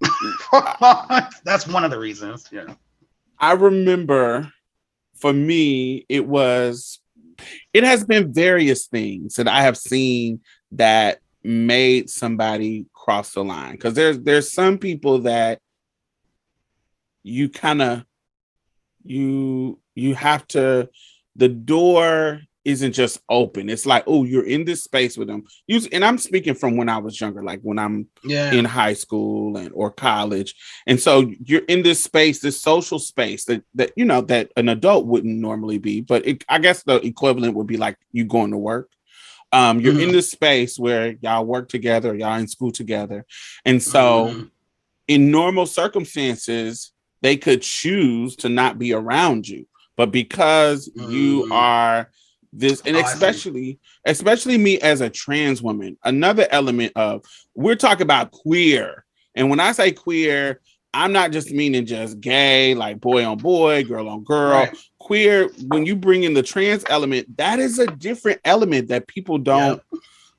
S4: that's one of the reasons. Yeah.
S3: I remember for me, it was, it has been various things that I have seen that made somebody cross the line. Because there's there's some people that you kind of you you have to the door isn't just open. It's like, oh, you're in this space with them. You and I'm speaking from when I was younger, like when I'm
S4: Yeah.
S3: in high school and or college and so you're in this space this social space that that you know that an adult wouldn't normally be but it, i guess the equivalent would be like you going to work um you're in
S4: Mhm.
S3: this space where y'all work together y'all in school together and so
S4: Mhm.
S3: in normal circumstances they could choose to not be around you but because you
S4: Mm.
S3: are this and
S4: Oh,
S3: especially especially me as a trans woman another element of we're talking about queer. And when i say queer i'm not just meaning just gay like boy on boy girl on girl.
S4: Right.
S3: queer when you bring in the trans element that is a different element that people don't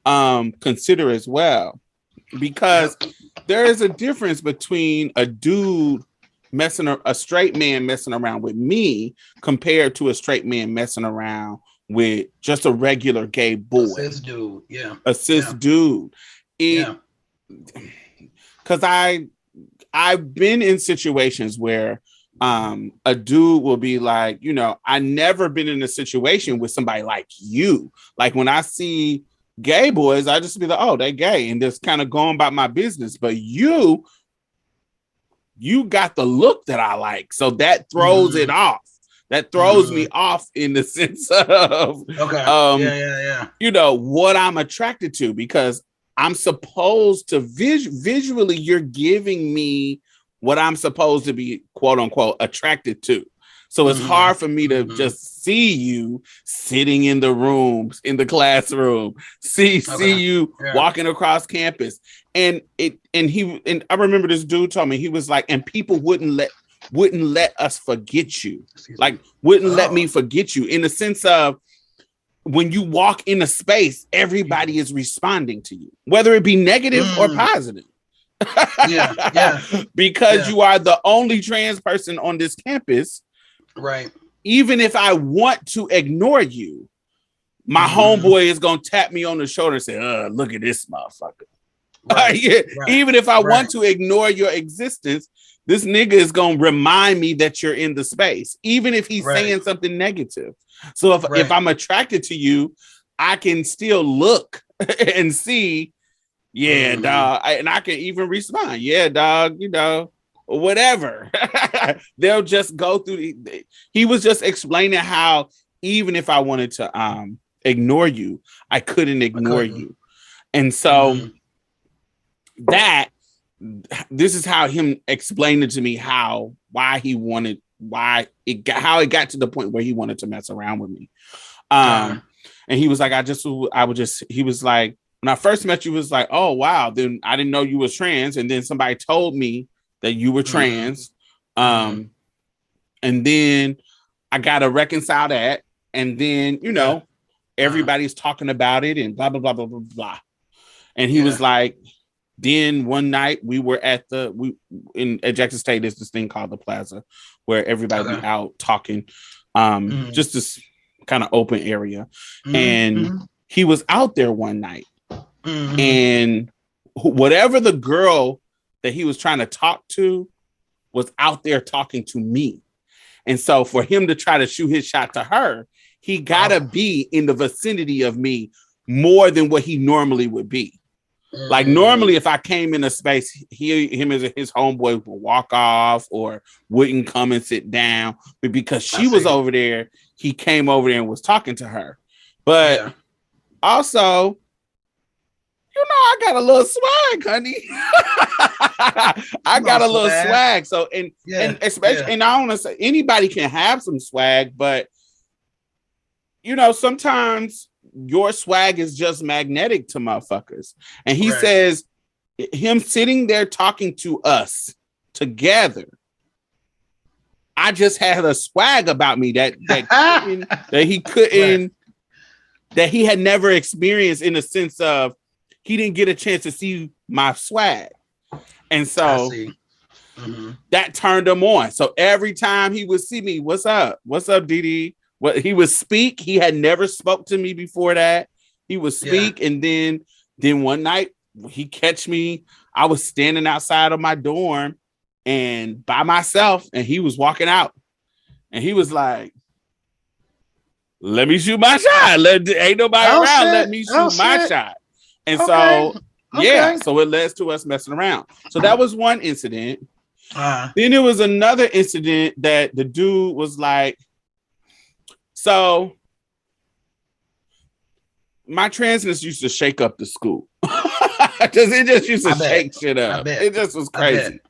S3: um consider as well. Because there is a difference between a dude messing a straight man messing around with me compared to a straight man messing around with just a regular gay boy
S4: Cis dude. Yeah.
S3: a cis
S4: Yeah.
S3: dude it
S4: Yeah.
S3: because i i've been in situations where um a dude will be like you know i never been in a situation with somebody like you like when i see gay boys i just be like oh they gay and just kind of going about my business but you you got the look that i like so that throws
S4: Mhm.
S3: it off that throws
S4: Mhm.
S3: me off in the sense of
S4: Okay.
S3: Um,
S4: yeah, yeah, yeah.
S3: you know what I'm attracted to because I'm supposed to vis- visually you're giving me what I'm supposed to be quote unquote attracted to. So it's
S4: Mhm.
S3: hard for me to
S4: Mhm.
S3: just see you sitting in the rooms in the classroom, see see you
S4: Yeah.
S3: walking across campus. And it and he and I remember this dude told me he was like and people wouldn't let wouldn't let us forget you like wouldn't let
S4: Oh.
S3: me forget you in the sense of when you walk in a space, everybody is responding to you, whether it be negative or
S4: Mm.
S3: positive.
S4: Yeah, yeah.
S3: because
S4: Yeah.
S3: you are the only trans person on this campus.
S4: Right.
S3: Even if I want to ignore you, my
S4: Mhm.
S3: homeboy is gonna tap me on the shoulder and say, uh, look at this motherfucker.
S4: Right.
S3: Yeah,
S4: right.
S3: Even if I
S4: Right.
S3: want to ignore your existence, this nigga is gonna remind me that you're in the space, even if he's
S4: Right.
S3: saying something negative. So if, if I'm attracted to you, I can still look and see, yeah,
S4: Mhm.
S3: dog. I- and I can even respond, yeah, dog, you know, whatever. They'll just go through the, he was just explaining how even if I wanted to um ignore you, I couldn't ignore
S4: couldn't.
S3: you. And so
S4: Mhm.
S3: that this is how him explained it to me how why he wanted why it got how it got to the point where he wanted to mess around with me. Um
S4: Uh-huh.
S3: and he was like i just i would just he was like when i first met you was like oh wow then i didn't know you was trans. And then somebody told me that you were
S4: Mhm.
S3: trans. Um and then i gotta reconcile that. And then you know everybody's talking about it and blah blah blah blah blah blah. And he was like then one night we were at the we in at Jackson State there's this thing called the Plaza where everybody be
S4: Okay.
S3: out talking, um,
S4: Mhm.
S3: just this kind of open area.
S4: Mhm.
S3: And
S4: Mhm.
S3: He was out there one night,
S4: Mhm.
S3: and whatever the girl that he was trying to talk to was out there talking to me. And so for him to try to shoot his shot to her, he gotta
S4: Oh.
S3: be in the vicinity of me more than what he normally would be. Like
S4: Mhm.
S3: normally, if I came in a space, he him as his homeboy would walk off or wouldn't come and sit down. But because she was over there, he came over there and was talking to her. But
S4: Yeah.
S3: also, you know, I got a little swag, honey. I got a little
S4: swag.
S3: swag. So and
S4: yeah.
S3: and especially
S4: yeah.
S3: and I want to say anybody can have some swag, but you know, sometimes your swag is just magnetic to motherfuckers. And he
S4: Right.
S3: says him sitting there talking to us together. I just had a swag about me that that couldn't- that he couldn't that he had never experienced in the sense of he didn't get a chance to see my swag. And so.
S4: Mhm.
S3: that turned him on. So every time he would see me, what's up? What's up, DD? What he would speak. He had never spoke to me before that. He would
S4: Yeah.
S3: speak, and then then one night he catch me. I was standing outside of my dorm and by myself, and he was walking out, and he was like, "Let me shoot my shot. Let ain't nobody
S4: Oh,
S3: around.
S4: shit.
S3: Let me shoot
S4: Oh,
S3: my
S4: shit.
S3: shot." And
S4: Okay.
S3: so yeah, so it led to us messing around. So that was one incident.
S4: Uh,
S3: Then there was another incident that the dude was like, so my transness used to shake up the school. Just it just used to shake shit up. It just was crazy.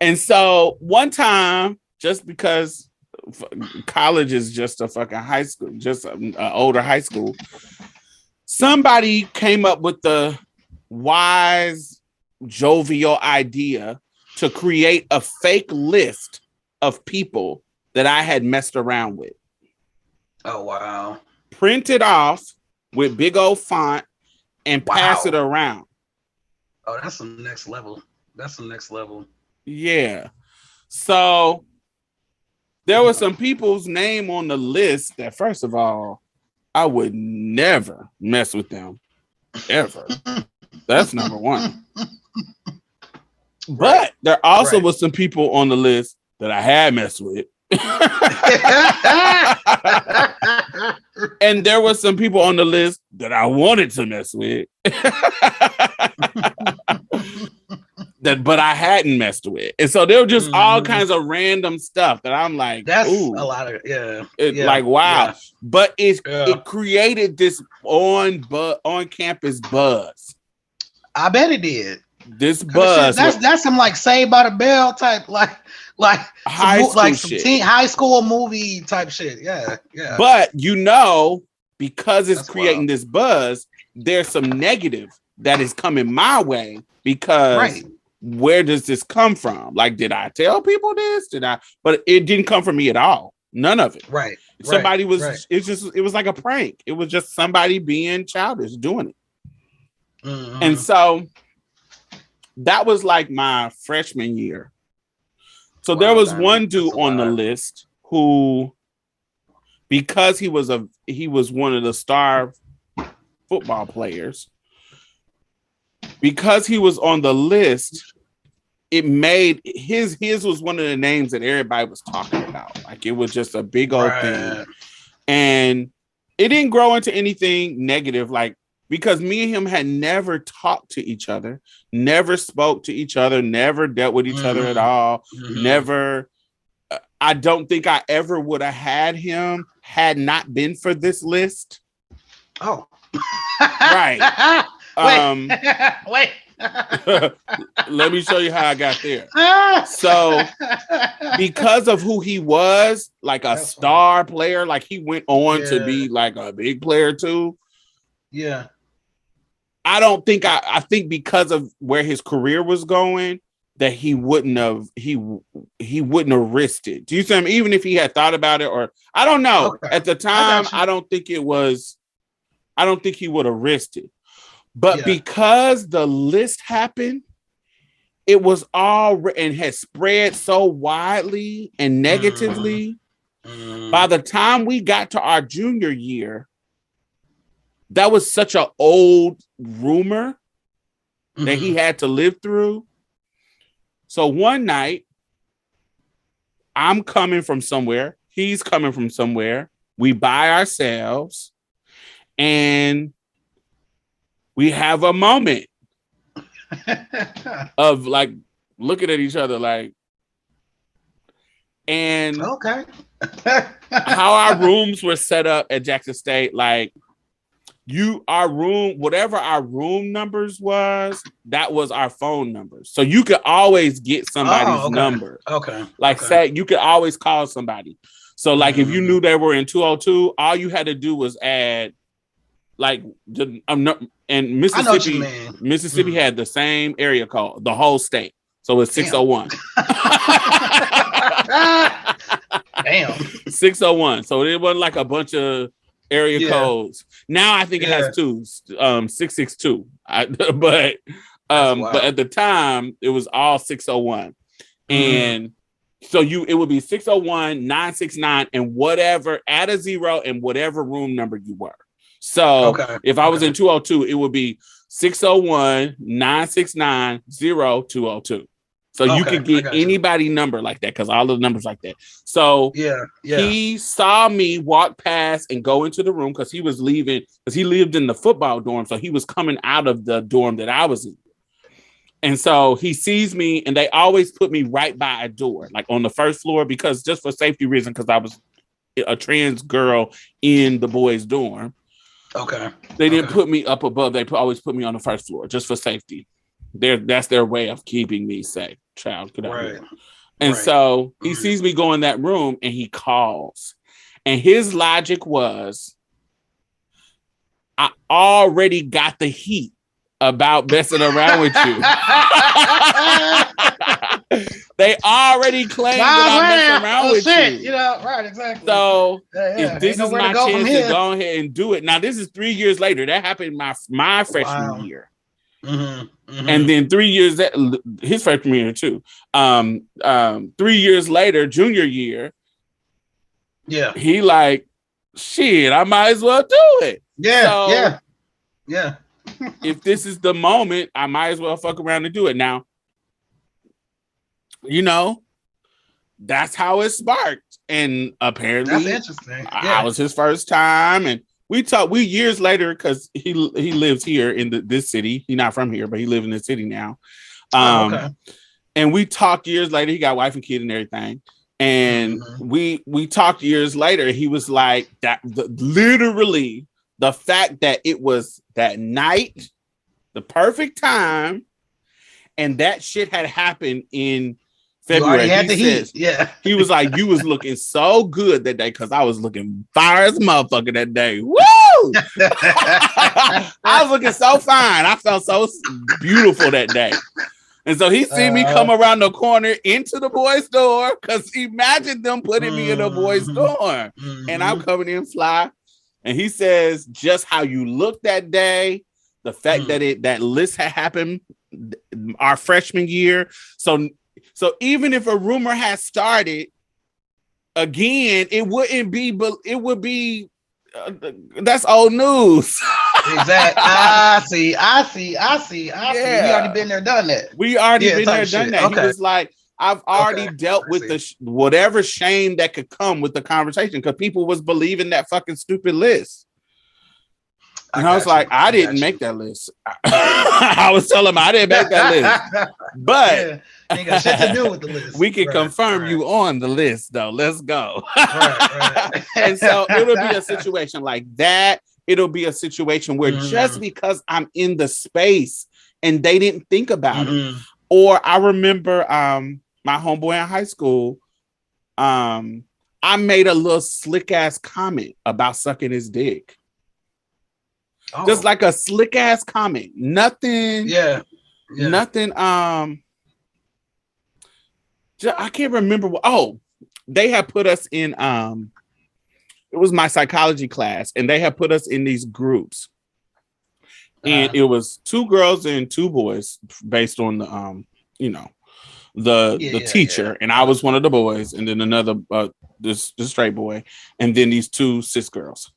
S3: And so one time, just because college is just a fucking high school, just an older high school, somebody came up with the wise, jovial idea to create a fake list of people that I had messed around with,
S4: oh wow.
S3: print it off with big old font, and pass
S4: Wow.
S3: it around.
S4: Oh, that's the next level. That's the next level.
S3: Yeah. So there were some people's name on the list that, first of all, I would never mess with them ever. That's number one. But there also
S4: Right.
S3: was some people on the list that I had messed with. and there was some people on the list that I wanted to mess with. that but I hadn't messed with. And so there were just all
S4: Mhm.
S3: kinds of random stuff that I'm like,
S4: That's
S3: ooh,
S4: a lot of yeah.
S3: it,
S4: yeah,
S3: like wow.
S4: yeah.
S3: But it
S4: Yeah.
S3: it created this on bu- on campus buzz.
S4: I bet it did.
S3: This buzz
S4: That's
S3: was
S4: that's some like Saved by the Bell type, like like
S3: high
S4: mo-
S3: school
S4: like some teen, high school movie type shit. Yeah, yeah.
S3: But you know, because it's
S4: That's
S3: creating
S4: wild.
S3: this buzz, there's some negative that is coming my way because
S4: right.
S3: where does this come from? Like, did I tell people this? Did I? But it didn't come from me at all. None of it.
S4: Right.
S3: Somebody was
S4: right.
S3: it's just it was like a prank. It was just somebody being childish doing it.
S4: Mhm.
S3: And so that was like my freshman year. So there was one dude on the list who because he was a he was one of the star football players because he was on the list it made his his was one of the names that everybody was talking about. Like it was just a big old thing. And it didn't grow into anything negative. Like because me and him had never talked to each other never spoke to each other never dealt with each other at
S4: Mhm.
S3: all
S4: Mhm.
S3: never uh, i don't think i ever would have had him had not been for this list
S4: Oh.
S3: Right.
S4: Wait.
S3: um
S4: Wait.
S3: let me show you how i got there So, because of who he was like a
S4: That's
S3: star player like he went on to be like a big player too
S4: yeah.
S3: I don't think I I think because of where his career was going that he wouldn't have he he wouldn't have risked it. Do you see? I mean, even if he had thought about it, or I don't know.
S4: Okay.
S3: At the time,
S4: you.
S3: I, don't think it was. I don't think he would have risked it. But
S4: Yeah.
S3: because the list happened, it was all re- and had spread so widely and negatively.
S4: Mhm.
S3: By the time we got to our junior year, that was such an old rumor that he
S4: Mhm.
S3: had to live through. So one night, I'm coming from somewhere, he's coming from somewhere. We buy ourselves and we have a moment of like looking at each other like and
S4: okay.
S3: how our rooms were set up at Jackson State, like you, our room, whatever our room numbers was, that was our phone numbers. So you could always get somebody's
S4: Oh, okay.
S3: number.
S4: Okay.
S3: Like
S4: okay.
S3: say you could always call somebody. So like if you
S4: Mhm.
S3: knew they were in 202, all you had to do was add like the um, no- and Mississippi. Mississippi
S4: Mhm.
S3: had the same area code, the whole state. So it's
S4: Damn.
S3: 601.
S4: Damn.
S3: 601. So it wasn't like a bunch of area
S4: Yeah.
S3: codes. Now I think it has two, um, 662. I, but um, but at the time it was all 601.
S4: Mhm.
S3: And so you it would be 601, 969, and whatever, add a zero and whatever room number you were. So
S4: Okay.
S3: if I was
S4: okay.
S3: in 202, it would be 601 969 0202. So you
S4: Okay,
S3: could
S4: I
S3: get
S4: you.
S3: anybody number like that because all the numbers like that. So
S4: Yeah. Yeah.
S3: he saw me walk past and go into the room because he was leaving because he lived in the football dorm. So he was coming out of the dorm that I was in. And so he sees me, and they always put me right by a door, like on the first floor, because just for safety reason, because I was a trans girl in the boys' dorm.
S4: okay.
S3: They didn't
S4: Okay.
S3: put me up above. They put, always put me on the first floor just for safety. They're, that's their way of keeping me safe. Child, get out
S4: Right.
S3: And
S4: Right.
S3: so he sees me go in that room and he calls. And his logic was I already got the heat about messing around with you. they already claimed that I'm messing around
S4: oh,
S3: with
S4: shit.
S3: you.
S4: You know, right, exactly.
S3: So
S4: yeah, yeah.
S3: if this
S4: Ain't
S3: is my
S4: to
S3: chance to go ahead and do it. Now this is three years later. That happened my my freshman
S4: Wow.
S3: year.
S4: Mhm, mhm.
S3: And then three years that his freshman year too. Um, um, three years later, junior year,
S4: yeah,
S3: he like, shit, I might as well do it.
S4: yeah,
S3: So-
S4: yeah, yeah.
S3: If this is the moment, I might as well fuck around and do it. Now, you know, that's how it sparked. And apparently
S4: That's interesting.
S3: I,
S4: Yeah.
S3: I was his first time, and we talked. We years later because he he lives here in the, this city. He's not from here, but he lives in the city now.
S4: Oh,
S3: Um,
S4: okay.
S3: and we talked years later. He got wife and kid and everything. And
S4: Mhm.
S3: we we talked years later. He was like that. The, literally, the fact that it was that night, the perfect time, and that shit had happened in February.
S4: had
S3: He
S4: the heat.
S3: says-
S4: Yeah.
S3: he was like, "You was looking so good that day because I was looking fire as a motherfucker that day." Woo! I was looking so fine. I felt so beautiful that day. And so he seen me
S4: Uh.
S3: come around the corner into the boys' door because imagine them putting me in the boys' door. And I'm
S4: Mhm.
S3: coming in fly. And he says, just how you looked that day, the fact
S4: Mm.
S3: that it that list had happened our freshman year. So so even if a rumor has started again, it wouldn't be but it would be uh, that's old news.
S4: exactly. I see. I see. I see. I see. We already been there, done that.
S3: We already
S4: Yeah,
S3: been there, done
S4: shit.
S3: that.
S4: Okay.
S3: He was like, I've already
S4: Okay.
S3: dealt with the sh- whatever shame that could come with the conversation because people was believing that fucking stupid list. And I, was
S4: got you.
S3: like, I, didn't
S4: got
S3: make that list. I was telling him I didn't make that list, but
S4: yeah, ain't got shit to do with the list.
S3: we can
S4: Right,
S3: confirm
S4: right,
S3: you on the list, though. Let's go.
S4: Right,
S3: and so it'll be a situation like that. It'll be a situation where just
S4: Mhm.
S3: because I'm in the space and they didn't think about it.
S4: Mhm.
S3: Or I remember um my homeboy in high school. Um, I made a little slick ass comment about sucking his dick.
S4: Oh,
S3: Just like a slick ass comment. Nothing,
S4: yeah, yeah.
S3: nothing. Um ju- I can't remember what oh, they had put us in um it was my psychology class, and they had put us in these groups. And
S4: Uh-huh.
S3: it was two girls and two boys based on the um, you know, the
S4: Yeah,
S3: the
S4: yeah,
S3: teacher, and I was one of the boys, and then another uh this the straight boy, and then these two cis girls.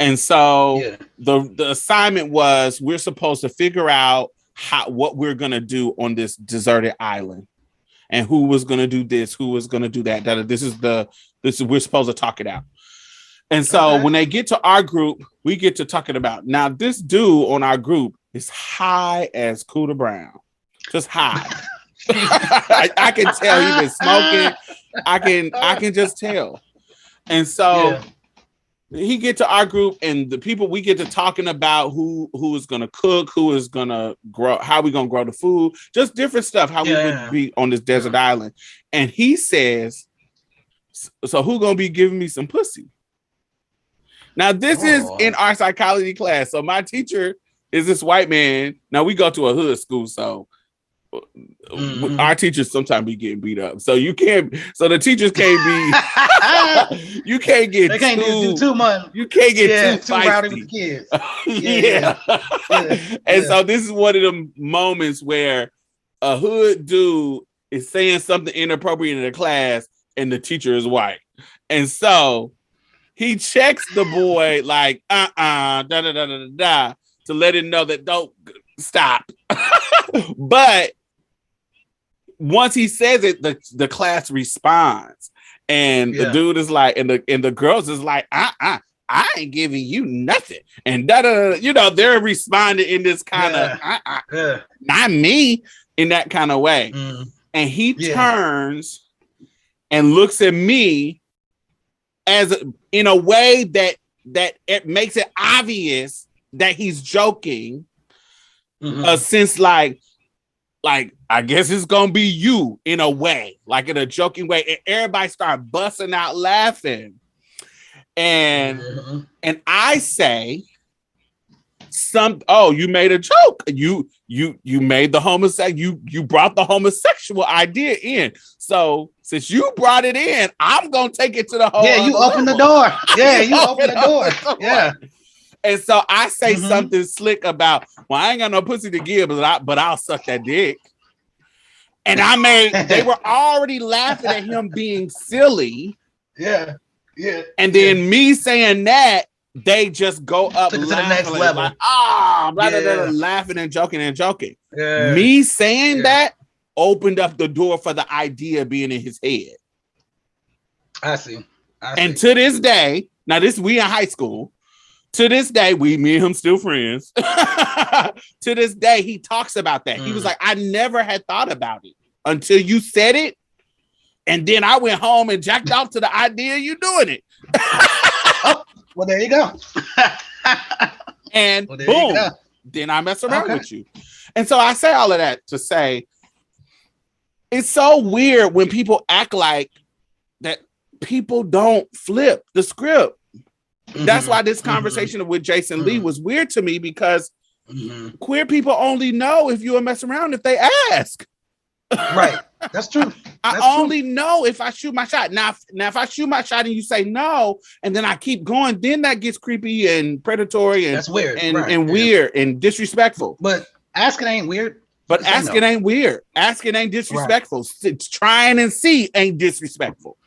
S3: And so
S4: yeah.
S3: the the assignment was we're supposed to figure out how what we're gonna do on this deserted island, and who was gonna do this, who was gonna do that. That this is the this is we're supposed to talk it out. And so
S4: Okay.
S3: when they get to our group, we get to talking about now. This dude on our group is high as Cooter Brown, just high. I, I can tell he been smoking. I can I can just tell. And so
S4: Yeah.
S3: He get to our group and the people we get to talking about who who is gonna cook, who is gonna grow, how we gonna grow the food, just different stuff, how we would be on this desert island. And he says, So who gonna be giving me some pussy? Now, this is
S4: Oh.
S3: in our psychology class. So my teacher is this white man. Now we go to a hood school, so uh,
S4: Mhm.
S3: our teachers sometimes be getting beat up. So you can't. So the teachers can't be. you can't get
S4: they can't
S3: too.
S4: do too much.
S3: you can't get
S4: Yeah,
S3: too
S4: too rowdy with the kids.
S3: yeah.
S4: yeah,
S3: and
S4: yeah.
S3: so this is one of the moments where a hood dude is saying something inappropriate in the class, and the teacher is white, and so he checks the boy like uh uh da da da da da da to let him know that don't stop, but once he says it, the the class responds, and the dude is like, and the and the girls is like, uh uh I ain't giving you nothing, and da da, da, you know, they're responding in this kind of uh uh
S4: Yeah.
S3: not me in that kind of way,
S4: Mm.
S3: and he
S4: Yeah.
S3: turns and looks at me as in a way that that it makes it obvious that he's joking
S4: Mhm.
S3: uh, since like like I guess it's gonna be you in a way, like in a joking way, and everybody start busting out laughing. And
S4: Mhm.
S3: and I say some oh, you made a joke. You you you made the homosexual, you you brought the homosexual idea in. So since you brought it in, I'm gonna take it to the whole
S4: yeah, you open the door. Yeah, you
S3: Open
S4: open the
S3: up
S4: door.
S3: the door.
S4: Yeah.
S3: And so I say
S4: Mhm.
S3: something slick about, well, I ain't got no pussy to give, but I but I'll suck that dick. And I made they were already laughing at him being silly.
S4: Yeah. Yeah.
S3: And then me saying that, they just go up
S4: to the next level.
S3: Like, ah, blah, blah, blah, blah, laughing and joking and joking.
S4: Yeah.
S3: Me saying
S4: Yeah.
S3: that opened up the door for the idea being in his head.
S4: I see. I
S3: And
S4: see.
S3: to this day, now this we in high school. To this day, we me and him still friends. to this day, he talks about that. He was
S4: Mm.
S3: like, I never had thought about it until you said it. And then I went home and jacked off to the idea you doing it.
S4: well, there you go.
S3: And
S4: well,
S3: boom,
S4: go.
S3: then I mess around
S4: Okay.
S3: with you. And so I say all of that to say it's so weird when people act like that people don't flip the script. That's why this
S4: Mhm.
S3: conversation with Jason Lee
S4: Mhm.
S3: was weird to me because
S4: Mhm.
S3: queer people only know if you are mess around if they ask.
S4: Right. That's true.
S3: I
S4: That's true.
S3: only know if I shoot my shot. Now, if, now if I shoot my shot and you say no, and then I keep going, then that gets creepy and predatory and
S4: That's weird.
S3: and,
S4: right,
S3: and
S4: yeah.
S3: weird and disrespectful.
S4: But asking ain't weird.
S3: But
S4: Say no.
S3: asking ain't weird. Asking ain't disrespectful. It's trying and see ain't disrespectful.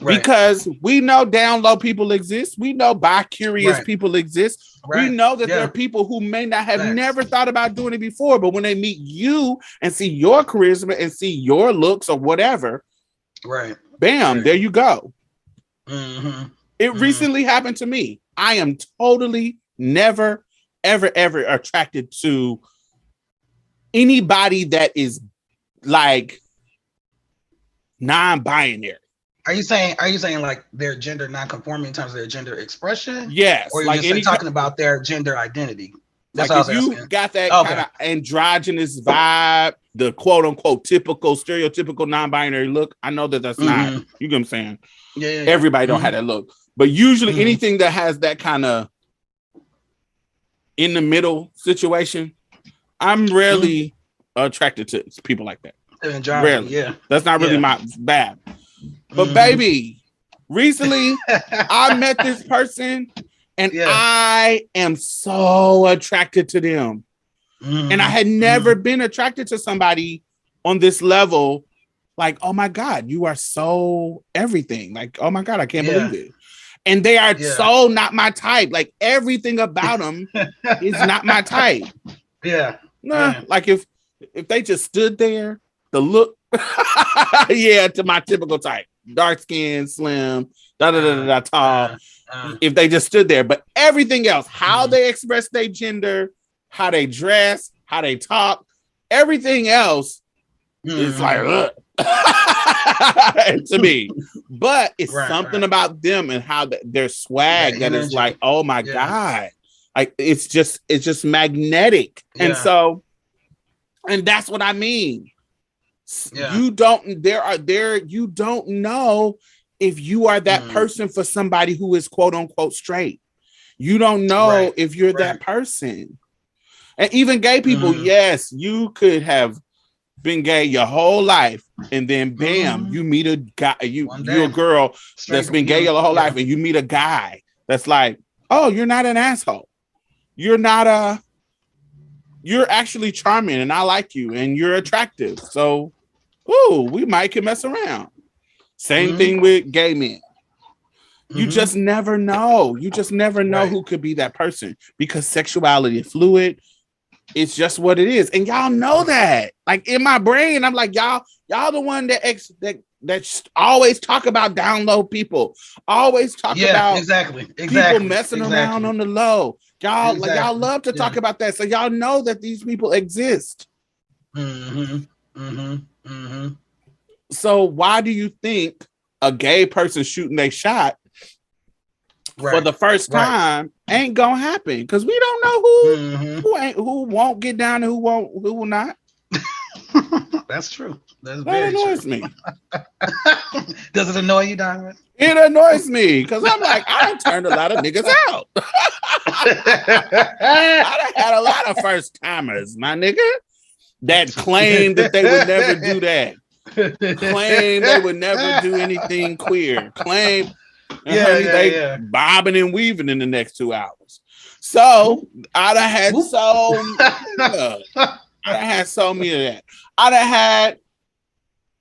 S4: Right.
S3: Because we know down low people exist. We know bi curious
S4: Right.
S3: people exist.
S4: right.
S3: We know that there are people who may not have
S4: Facts.
S3: never thought about doing it before, but when they meet you and see your charisma and see your looks or whatever,
S4: right.
S3: bam, there you go.
S4: hmm
S3: It
S4: Mhm.
S3: recently happened to me. I am totally never, ever, ever attracted to anybody that is like non-binary.
S4: Are you saying? Are you saying like their gender non-conforming in terms of their gender expression,
S3: Yes,
S4: or you're
S3: like
S4: just
S3: any
S4: talking about their gender identity? That's
S3: like if you got that
S4: Okay.
S3: kind of androgynous vibe, the quote unquote typical stereotypical non-binary look. I know that that's not.
S4: Mhm.
S3: You get what I'm saying?
S4: Yeah. yeah, yeah.
S3: Everybody don't
S4: Mhm.
S3: have that look, but usually
S4: Mhm.
S3: anything that has that kind of in the middle situation, I'm rarely attracted to people like that. Rarely.
S4: Yeah.
S3: That's not really my bad. But
S4: Mhm.
S3: baby, recently I met this person and
S4: Yeah.
S3: I am so attracted to them.
S4: Mhm.
S3: And I had never been attracted to somebody on this level. Like, oh my God, you are so everything. Like, oh my God, I can't
S4: Yeah.
S3: believe it. And they are
S4: Yeah.
S3: so not my type. Like everything about them is not my type.
S4: Yeah.
S3: Nah, like if if they just stood there, the look, yeah, to my typical type, dark skin, slim, da da da da da, tall.
S4: Uh,
S3: If they just stood there, but everything else, how
S4: Mhm.
S3: they express their gender, how they dress, how they talk, everything else is
S4: mhm.
S3: like to me. But it's
S4: Right,
S3: something
S4: right.
S3: about them and how th- their swag
S4: That
S3: that is like, oh my
S4: Yeah.
S3: god, like it's just it's just magnetic, and so, and that's what I mean.
S4: Yeah.
S3: You don't there are there you don't know if you are that
S4: Mm.
S3: person for somebody who is quote unquote straight. You don't know
S4: Right,
S3: if you're that person. And even gay people,
S4: Mhm.
S3: yes, you could have been gay your whole life, and then bam,
S4: Mhm.
S3: you meet a guy, you you a girl
S4: Straight
S3: that's been gay your whole
S4: Yeah.
S3: life, and you meet a guy that's like, oh, you're not an asshole. You're not a you're actually charming and I like you and you're attractive. So ooh, we might can mess around. Same
S4: Mhm.
S3: thing with gay men. You
S4: Mhm.
S3: just never know. You just never know
S4: Right.
S3: who could be that person because sexuality is fluid. It's just what it is. And y'all know that. Like in my brain, I'm like, y'all, y'all the one that ex that that always talk about down low people, always talk
S4: yeah,
S3: about
S4: exactly. Exactly.
S3: people messing
S4: exactly.
S3: around on the low. Y'all like y'all love to talk about that. So y'all know that these people exist.
S4: Mm-hmm. Mm-hmm. Mm-hmm.
S3: So why do you think a gay person shooting a shot
S4: Right.
S3: for the first
S4: Right.
S3: time ain't gonna happen? Because we don't know who
S4: Mhm.
S3: who ain't who won't get down and who won't who will not.
S4: That's true. That's
S3: That
S4: very
S3: annoys
S4: true.
S3: me.
S4: Does it annoy you, Diamond?
S3: It annoys me because I'm like, I turned a lot of niggas out. I had a lot of first timers, my nigga, that claim that they would never do that. Claim they would never do anything queer. Claim
S4: Yeah,
S3: honey,
S4: yeah,
S3: they
S4: yeah.
S3: bobbing and weaving in the next two hours. So I done had so yeah. I done had so many of that. I'd have had,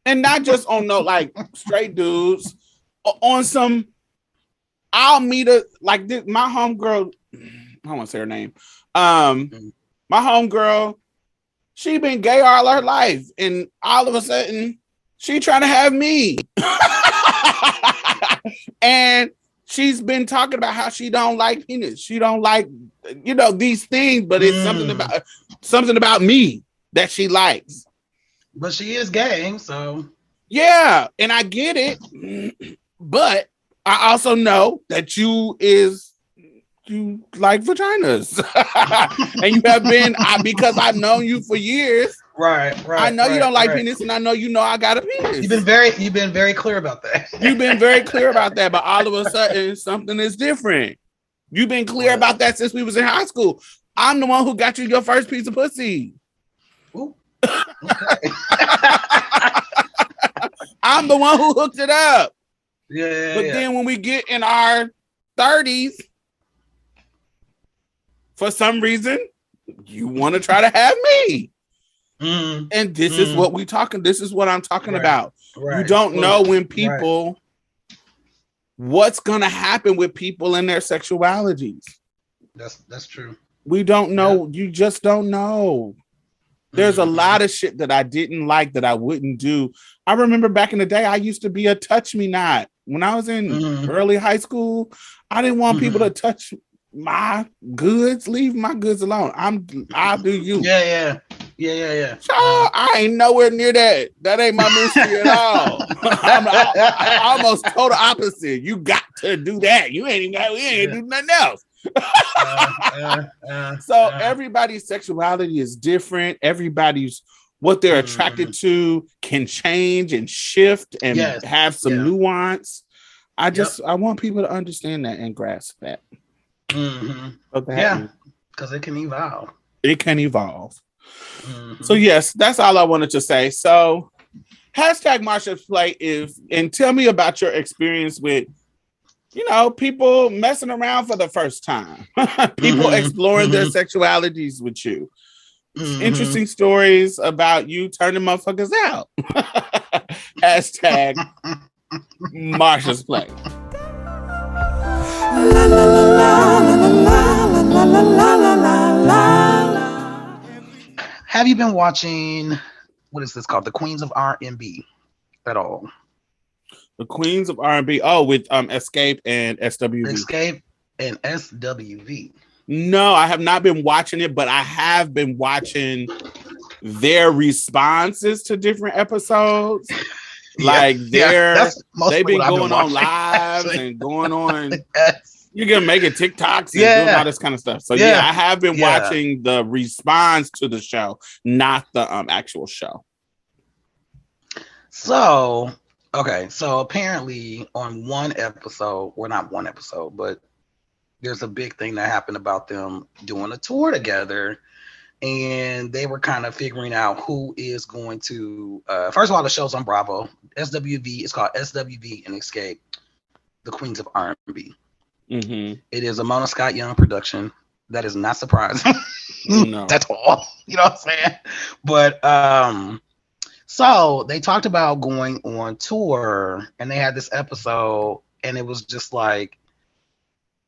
S3: and not just on no like straight dudes, on some. I'll meet a like this, my homegirl. I don't want to say her name. Um, my homegirl, she been gay all her life, and all of a sudden, she trying to have me. and she's been talking about how she don't like penis. She don't like, you know, these things, but it's something
S4: Mm.
S3: about something about me that she likes.
S4: but she is gay, so
S3: Yeah, and I get it, but I also know that you is you like vaginas, and you have been I, because I've known you for years.
S4: right, right.
S3: I know you don't like
S4: right.
S3: penis, and I know you know I got a penis.
S4: You've been very, you've been very clear about that.
S3: You've been very clear about that, but all of a sudden something is different. You've been clear about that since we was in high school. I'm the one who got you your first piece of pussy.
S4: Ooh. Okay.
S3: the one who hooked it up.
S4: Yeah, yeah,
S3: But
S4: yeah.
S3: then when we get in our 30s, for some reason, you want to try to have me.
S4: Mhm,
S3: And this is
S4: Mm.
S3: what we talking. This is what I'm talking
S4: Right.
S3: about.
S4: right.
S3: You don't know when people what's gonna happen with people and their sexualities.
S4: That's that's true.
S3: We don't know. You just don't know. There's a
S4: Mhm.
S3: lot of shit that I didn't like that I wouldn't do. I remember back in the day, I used to be a touch me not. When I was in
S4: Mhm.
S3: early high school, I didn't want people
S4: Mhm.
S3: to touch my goods. Leave my goods alone. I'm I'll do you.
S4: Yeah, yeah, yeah, yeah, yeah.
S3: Child, I ain't nowhere near that. That ain't my mystery at all. I'm I, I almost total opposite. You got to do that. You ain't even got. We ain't
S4: Yeah.
S3: do nothing else.
S4: Uh, uh, uh,
S3: So
S4: uh,
S3: everybody's sexuality is different. Everybody's what they're attracted to can change and shift and
S4: Yes.
S3: have some
S4: Yeah.
S3: nuance. I just I want people to understand that and grasp that.
S4: Mhm. Yeah. Because it can evolve.
S3: it can evolve.
S4: Mhm.
S3: So yes, that's all I wanted to say. So hashtag Marsha's Plate is and tell me about your experience with you know people messing around for the first time, people
S4: Mhm,
S3: exploring their
S4: mhm.
S3: sexualities with you.
S4: Mhm.
S3: Interesting stories about you turning motherfuckers out. hashtag Marsha's Plate.
S4: Have you been watching what is this called? The Queens of R&B at all?
S3: The Queens of R&B. Oh, with um Xscape and SWV.
S4: Xscape and SWV.
S3: No, I have not been watching it, but I have been watching their responses to different episodes. Like they're
S4: that's mostly
S3: they've been going on
S4: watching,
S3: lives and going on.
S4: Yes.
S3: You can make it TikToks and doing
S4: Yeah.
S3: all this kind of stuff. So yeah,
S4: Yeah.
S3: I have been
S4: Yeah.
S3: watching the response to the show, not the um actual show.
S4: So, okay, so apparently on one episode, well, not one episode, but there's a big thing that happened about them doing a tour together. And they were kind of figuring out who is going to. Uh, first of all, the show's on Bravo. SWV is called SWV and Xscape, the Queens of R&B.
S3: Mhm.
S4: It is a Mona Scott Young production. That is not surprising.
S3: No.
S4: That's all. You know what I'm saying? But um so they talked about going on tour and they had this episode and it was just like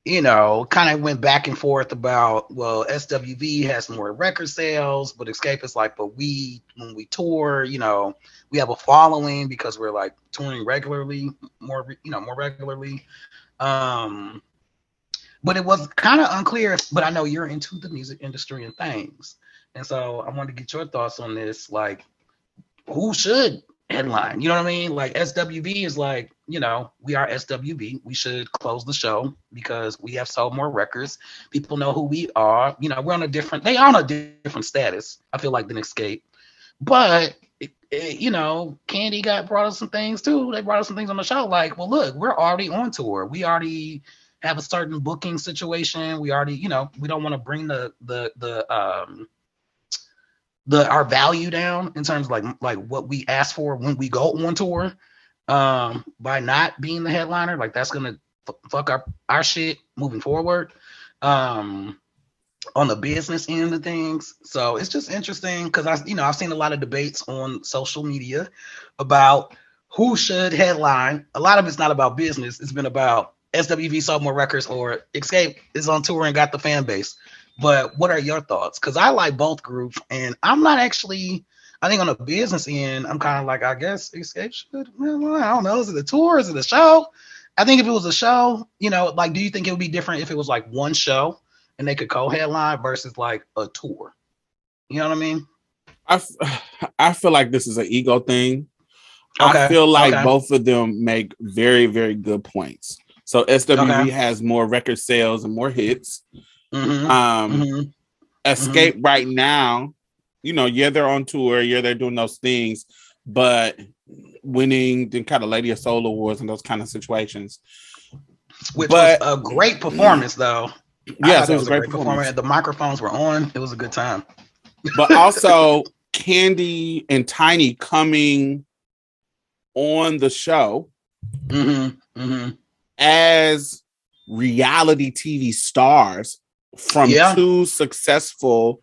S4: you know, kind of went back and forth about well, SWV has more record sales, but Xscape is like, but we when we tour, you know, we have a following because we're like touring regularly, more you know, more regularly. Um but it was kind of unclear. But I know you're into the music industry and things, and so I wanted to get your thoughts on this. Like, who should headline? You know what I mean? Like SWV is like, you know, we are SWV. We should close the show because we have sold more records. People know who we are. You know, we're on a different. They on a different status. I feel like than Xscape, but. It, it- you know, Kandi got brought us some things too. They brought us some things on the show. Like, well, look, we're already on tour. We already have a certain booking situation. We already, you know, we don't want to bring the the the um the our value down in terms of like like what we ask for when we go on tour. Um, by not being the headliner, like that's gonna f- fuck up our shit moving forward. Um, on the business end of things. So it's just interesting because I, you know, I've seen a lot of debates on social media about who should headline. A lot of it's not about business. It's been about SWV sophomore records or Xscape is on tour and got the fan base. But what are your thoughts? Because I like both groups, and I'm not actually. I think on the business end, I'm kind of like, I guess Xscape should. Well, I don't know. Is it a tour? Is it a show? I think if it was a show, you know, like, do you think it would be different if it was like one show and they could co-headline versus like a tour? You know what I mean?
S3: I, I feel like this is an ego thing.
S4: Okay,
S3: I feel like
S4: okay.
S3: both of them make very, very good points. So SWV
S4: Okay.
S3: has more record sales and more hits.
S4: Mm-hmm.
S3: Um,
S4: mm-hmm.
S3: Xscape right now, you know, yeah, they're on tour, yeah, they're doing those things, but winning the kind of Lady of Soul Awards and those kind of situations.
S4: Which
S3: but-
S4: was a great performance, though.
S3: Yes, it was a great performance.
S4: The microphones were on. It was a good time.
S3: but also Kandi and Tiny coming on the show
S4: Mm-hmm. Mm-hmm.
S3: as reality TV stars from
S4: Yeah.
S3: two successful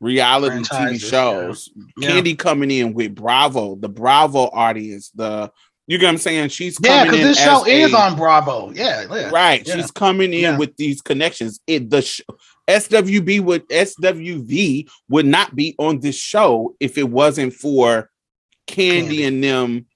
S3: reality TV shows.
S4: Yeah.
S3: Kandi coming in with Bravo, the Bravo audience, the you get what I'm saying? She's
S4: Yeah, because this show
S3: as
S4: is on Bravo. Yeah, yeah.
S3: right.
S4: yeah.
S3: She's coming in
S4: Yeah.
S3: with these connections. It the sh- SWV would SWV would not be on this show if it wasn't for Kandi,
S4: Kandi.
S3: and them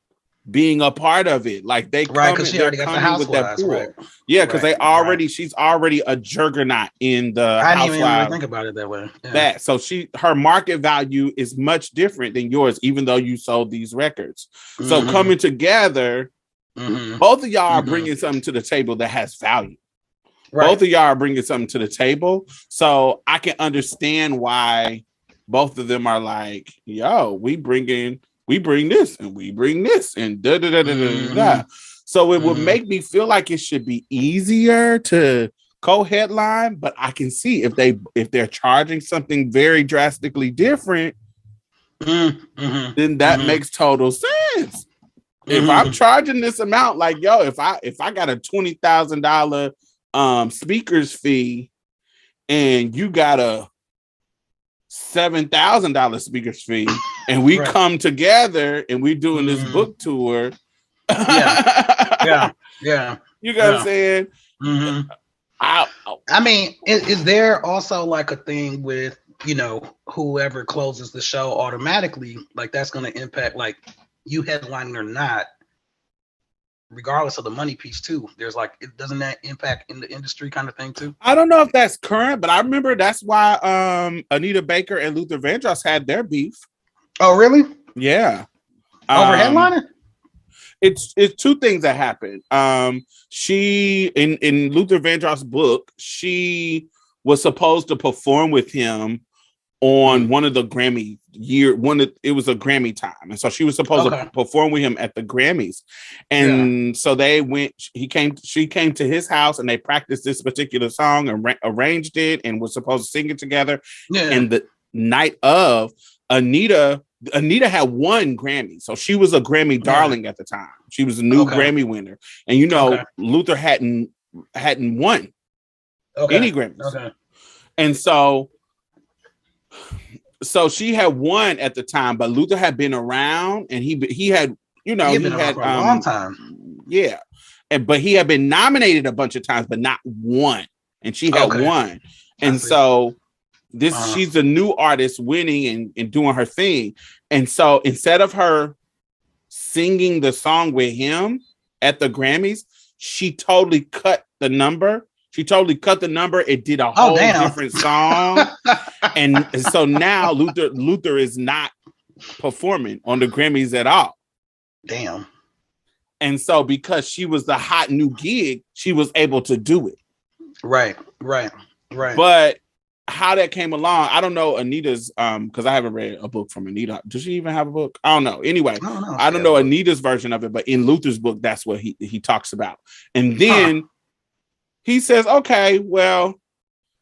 S3: being a part of it. Like they
S4: Right,
S3: come
S4: because she already got the
S3: coming with that
S4: housewives.
S3: pool.
S4: Right.
S3: Yeah, because
S4: Right,
S3: they already she's already a juggernaut in the
S4: I didn't even really think about it that way. Yeah.
S3: That so she her market value is much different than yours, even though you sold these records. So
S4: Mhm,
S3: coming together,
S4: mhm.
S3: both of y'all are
S4: Mhm.
S3: bringing something to the table that has value.
S4: Right.
S3: Both of y'all are bringing something to the table, so I can understand why both of them are like, "Yo, we bring in, we bring this, and we bring this, and da da da da da da." da. So it would
S4: Mhm.
S3: make me feel like it should be easier to co-headline, but I can see if they if they're charging something very drastically different,
S4: Mm, mhm.
S3: then that
S4: Mhm.
S3: makes total sense. If. I'm charging this amount, like yo, if I if I got a twenty thousand dollar um speakers fee, and you got a seven thousand dollar speakers fee, and we
S4: Right.
S3: come together and we're doing this
S4: Mhm.
S3: book tour,
S4: Yeah, yeah.
S3: you know what I'm saying?
S4: hmm
S3: I,
S4: I mean, is, is there also like a thing with you know whoever closes the show automatically? Like that's going to impact like you headlining or not, regardless of the money piece too. There's like it doesn't that impact in the industry kind of thing too?
S3: I don't know if that's current, but I remember that's why um Anita Baker and Luther Vandross had their beef.
S4: Oh, really?
S3: Yeah.
S4: Over
S3: Um,
S4: headlining?
S3: it's it's two things that happened. Um, she in in Luther Vandross' book, she was supposed to perform with him on one of the Grammy year one of, it was a Grammy time, and so she was supposed
S4: Okay.
S3: to perform with him at the Grammys, and so they went. He came, she came to his house, and they practiced this particular song and arranged it, and was supposed to sing it together
S4: Yeah.
S3: and the night of Anita Anita had won Grammy, so she was a Grammy darling at the time. She was a new
S4: Okay.
S3: Grammy winner, and you know
S4: Okay.
S3: Luther hadn't hadn't won
S4: okay.
S3: any Grammys,
S4: Okay.
S3: and so so she had won at the time, but Luther had been around, and he he had you know he
S4: been
S3: had
S4: for a
S3: um,
S4: long time.
S3: yeah, and but he had been nominated a bunch of times, but not one, and she had won, and so this
S4: Uh-huh.
S3: she's a new artist winning and, and doing her thing, and so instead of her singing the song with him at the Grammys, she totally cut the number. She totally cut the number. It did a
S4: Oh,
S3: whole
S4: damn.
S3: different song, and so now Luther Luther is not performing on the Grammys at all.
S4: Damn.
S3: And so because she was the hot new gig, she was able to do it.
S4: Right. Right. Right.
S3: But how that came along, I don't know Anita's um because I haven't read a book from Anita. Does she even have a book? I don't know. Anyway,
S4: I don't know.
S3: I don't know Anita's version of it, but in Luther's book, that's what he he talks about. And then he says, okay, well,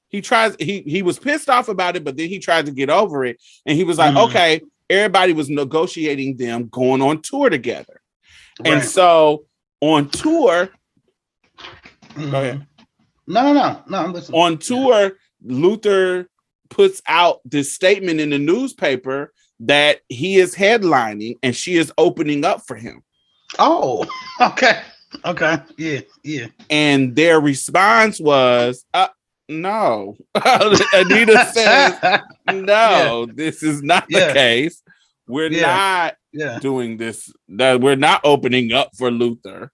S3: he tries, he he was pissed off about it, but then he tried to get over it. And he was like,
S4: Mhm.
S3: okay, everybody was negotiating them going on tour together. And so on tour,
S4: Mhm.
S3: go ahead.
S4: No, no, no, no. I'm listening.
S3: on tour, Luther puts out this statement in the newspaper that he is headlining and she is opening up for him.
S4: Oh, okay, okay, yeah, yeah.
S3: And their response was, uh, no. Anita says, no, this is not
S4: Yeah.
S3: the case. We're
S4: Yeah.
S3: not
S4: yeah.
S3: doing this. That we're not opening up for Luther.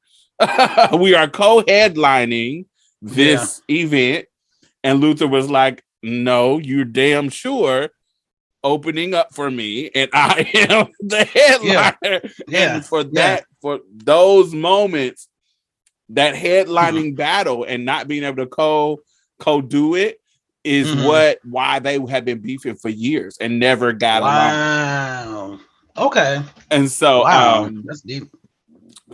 S3: we are co-headlining this event. And Luther was like, No, you're damn sure opening up for me, and I am the headliner.
S4: Yeah,
S3: And for
S4: yeah.
S3: that, for those moments, that headlining battle and not being able to co co do it is
S4: Mhm.
S3: what why they have been beefing for years and never got along.
S4: Okay.
S3: And so
S4: wow.
S3: um
S4: That's deep.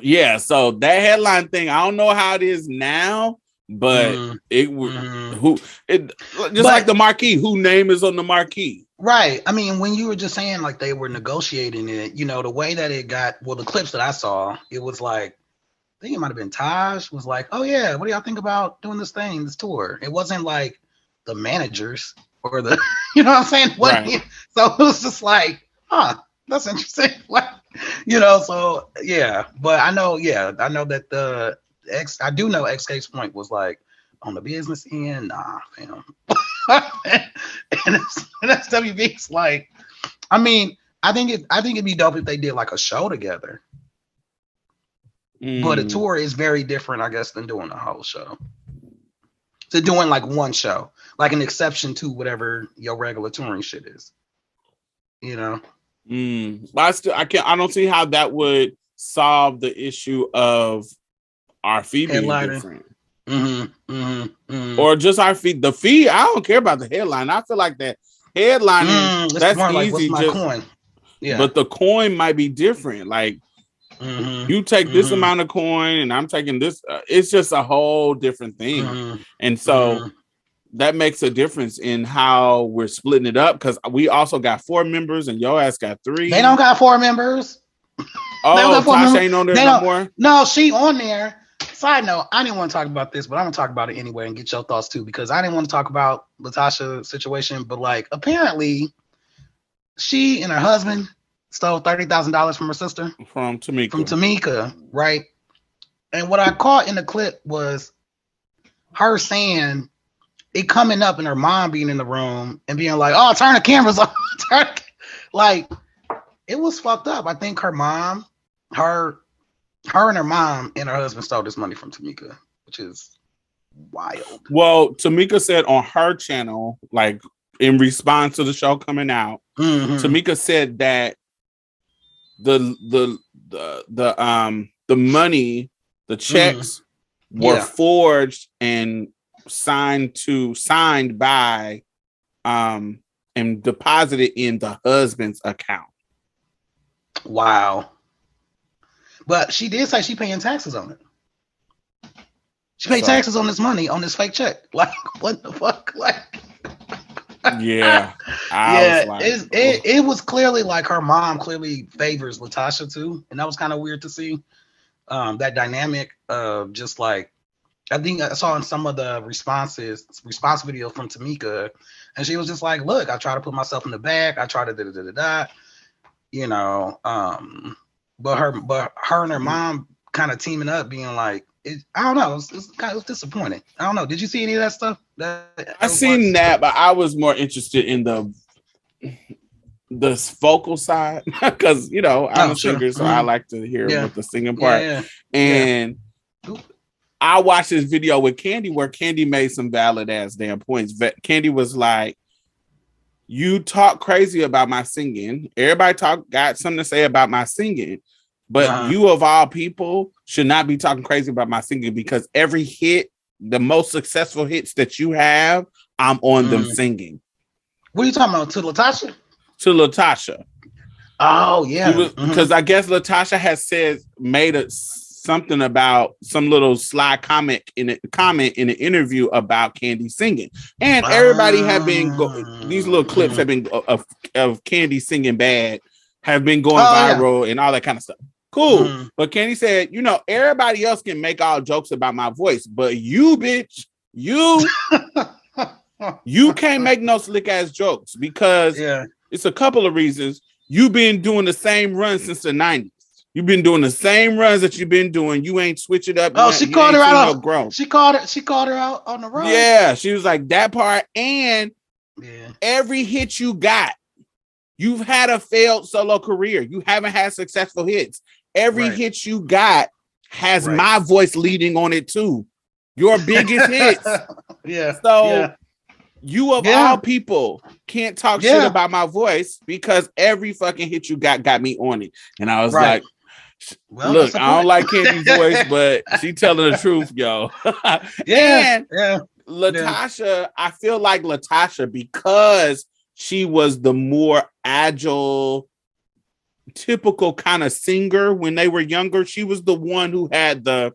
S3: yeah, so that headline thing, I don't know how it is now, but
S4: Mhm,
S3: it would
S4: mhm.
S3: who it just
S4: But-
S3: like the marquee. Who name is on the marquee?
S4: Right. I mean, when you were just saying like they were negotiating it, you know, the way that it got, well, the clips that I saw, it was like, I think it might have been Taj was like, oh yeah, what do y'all think about doing this thing, this tour? It wasn't like the managers or the, you know what I'm saying? What,
S3: Right.
S4: So it was just like, huh, that's interesting. Like, you know, so yeah, but I know, yeah, I know that the X, I do know Xscape's point was like on the business end, nah, fam. and, it's, and SWV's like, I mean, I think it, I think it'd be dope if they did like a show together. But a
S3: Mm,
S4: tour is very different, I guess, than doing a whole show. To doing like one show, like an exception to whatever your regular touring shit is. You know?
S3: mm. But I still I can't I don't see how that would solve the issue of our fee being
S4: Headliner.
S3: different.
S4: Mm-hmm. Mm-hmm. mm
S3: Or just our fee. The fee, I don't care about the headline. I feel like that headlining,
S4: Mm,
S3: that's
S4: like,
S3: easy.
S4: my
S3: just,
S4: coin? Yeah.
S3: But the coin might be different. Like
S4: Mhm,
S3: you take this
S4: Mhm.
S3: amount of coin and I'm taking this. Uh, it's just a whole different thing.
S4: mhm,
S3: And so that makes a difference in how we're splitting it up because we also got four members and your ass got three.
S4: they don't got four members.
S3: oh,
S4: got four
S3: Tasha
S4: members.
S3: ain't on there
S4: They
S3: no more.
S4: No, she on there. Side note, I didn't want to talk about this, but I'm gonna talk about it anyway and get your thoughts too, because I didn't want to talk about LaTocha's situation, but like apparently she and her husband stole thirty thousand dollars from her sister
S3: From Tamika.
S4: from Tamika, right? And what I caught in the clip was her saying it coming up and her mom being in the room and being like, "Oh, turn the cameras on." turn like it was fucked up. I think her mom, her, her and her mom and her husband stole this money from Tamika, which is wild.
S3: well, Tamika said on her channel, like in response to the show coming out,
S4: Mhm.
S3: Tamika said that the the the the um the money, the checks were
S4: Mm. Yeah.
S3: forged and signed to signed by um and deposited in the husband's account.
S4: Wow. But she did say she paying taxes on it. She paid taxes on this money on this fake check. Like what the fuck? Like
S3: Yeah. I
S4: yeah,
S3: like,
S4: it's, it it was clearly like her mom clearly favors LaTocha too, and that was kind of weird to see. Um, that dynamic of just like I think I saw in some of the responses response video from Tamika, and she was just like, "Look, I try to put myself in the back. I try to da da da da da." You know, um, but her but her and her mom kind of teaming up, being like, it, I don't know, it's, it's kind of it was disappointing. I don't know. Did you see any of that stuff? That
S3: I seen that, but I was more interested in the the vocal side because you know I'm
S4: Oh,
S3: a
S4: sure.
S3: singer, so I
S4: Mhm.
S3: like to hear
S4: Yeah.
S3: the singing part.
S4: yeah.
S3: And
S4: Oop.
S3: I watched this video with Kandi where Kandi made some valid ass damn points. Kandi was like, "You talk crazy about my singing. Everybody talk got something to say about my singing." But
S4: Uh-huh.
S3: you of all people should not be talking crazy about my singing because every hit, the most successful hits that you have, I'm on them
S4: Mm.
S3: singing.
S4: What are you talking about? To LaTocha?
S3: To LaTocha.
S4: Oh yeah.
S3: Because I guess LaTocha has said made a something about some little sly comment in a comment in an interview about Kandi singing, and everybody have been go- these little clips have been of, of Kandi singing bad have been going
S4: Oh, yeah.
S3: viral and all that kind of stuff. Cool,
S4: Mhm.
S3: but Kandi said, you know, everybody else can make all jokes about my voice, but you, bitch, you you can't make no slick ass jokes because
S4: yeah.
S3: it's a couple of reasons. You've been doing the same run since the 90s. You've been doing the same runs that you've been doing. You ain't switch it up.
S4: Oh, she called her out on-
S3: no growth.
S4: She called her. She called her out on the road.
S3: Yeah, she was like that part. And
S4: Yeah.
S3: every hit you got, you've had a failed solo career. You haven't had successful hits. Every
S4: Right.
S3: hit you got has
S4: Right.
S3: my voice leading on it too. Your biggest hits.
S4: yeah.
S3: So
S4: Yeah.
S3: you of
S4: Yeah.
S3: all people can't talk shit about my voice because every fucking hit you got got me on it. And I was
S4: Right.
S3: like,
S4: Well,
S3: look, I don't like Kandi's voice, but she telling the truth, yo.
S4: Yeah.
S3: and
S4: Yeah.
S3: LaTocha, I feel like LaTocha because she was the more agile, typical kind of singer when they were younger. She was the one who had the,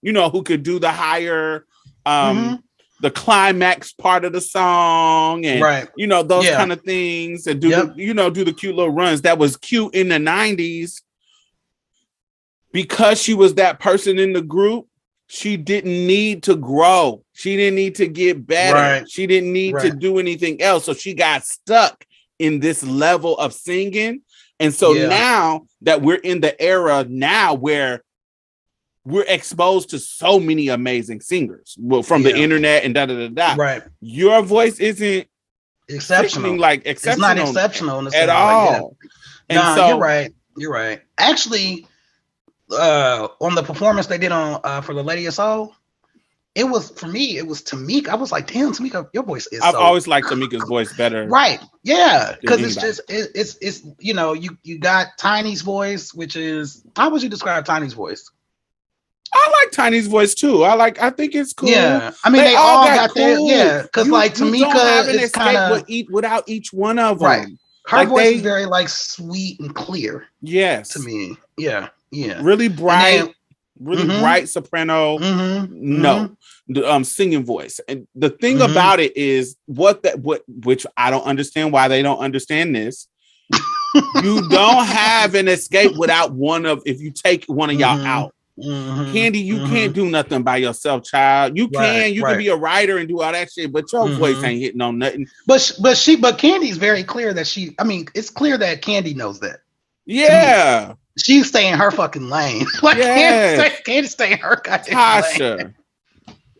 S3: you know, who could do the higher um
S4: Mhm.
S3: the climax part of the song and
S4: Right.
S3: you know those
S4: Yeah.
S3: kind of things and do
S4: Yep.
S3: the, you know do the cute little runs that was cute in the 90s because she was that person in the group she didn't need to grow she didn't need to get better
S4: Right.
S3: she didn't need to do anything else so she got stuck in this level of singing and so
S4: Yeah.
S3: now that we're in the era now where we're exposed to so many amazing singers well, from the internet and da da da da
S4: Right.
S3: your voice isn't
S4: Exceptional.
S3: like
S4: it's not exceptional in the
S3: at
S4: yeah.
S3: all. And
S4: nah,
S3: so
S4: you're right. You're right. Actually, uh, on the performance they did on uh, for the Lady of Soul, it was for me. It was Tamika. I was like, damn, Tamika, your voice is.
S3: I've
S4: so
S3: always liked Tamika's voice better.
S4: Right. Yeah. Because it's just it, it's it's you know you you got Tiny's voice, which is how would you describe Tiny's voice?
S3: I like Tiny's voice too. I like. I think it's cool.
S4: Yeah. I mean they, all got, their
S3: cool.
S4: yeah. Because like
S3: you don't have an
S4: Tamika is kind of
S3: with without each one of them.
S4: Right. her
S3: like
S4: voice
S3: they-
S4: is very like sweet and clear
S3: Yes.
S4: to me. Yeah. Yeah.
S3: Really bright. Really
S4: Mhm.
S3: bright soprano.
S4: Mhm,
S3: No. The um singing voice. And the thing
S4: Mhm.
S3: about it is what that what which I don't understand why they don't understand this. you don't have an Xscape without one of if you take one of y'all
S4: Mhm.
S3: out.
S4: mhm,
S3: Kandi, you
S4: mhm.
S3: can't do nothing by yourself, child. You
S4: Right,
S3: can, you
S4: right.
S3: can be a writer and do all that shit, but your voice
S4: Mhm.
S3: ain't hitting on nothing.
S4: But but she but Kandi's very clear that she. I mean, it's clear that Kandi knows that
S3: Yeah,
S4: she's staying her fucking lane. like
S3: Yes.
S4: Kandi, stay, Kandi stay in her goddamn lane.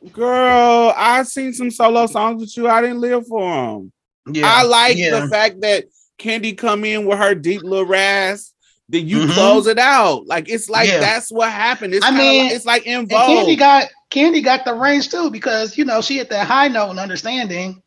S3: Tasha. Girl, I seen some solo songs with you. I didn't live for them.
S4: Yeah,
S3: I like
S4: yeah.
S3: the fact that Kandi come in with her deep little rasp. Then you
S4: Mhm.
S3: close it out. Like it's like
S4: Yeah.
S3: that's what happened. It's
S4: I mean,
S3: like, it's like in
S4: And
S3: Kandi
S4: got Kandi got the range too because you know she hit that high note and understanding,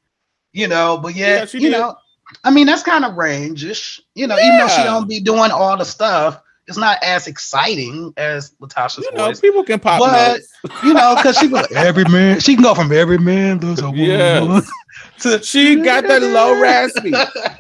S4: you know. But
S3: Yeah,
S4: yet,
S3: she
S4: you
S3: did.
S4: know, I mean that's kind of range-ish, you know. Even though she don't be doing all the stuff, it's not as exciting as LaTocha's
S3: you know,
S4: voice.
S3: people can pop
S4: But
S3: notes.
S4: you know, because she was like, every man. She can go from every man loves a woman
S3: Yes.
S4: to
S3: She got that low raspy.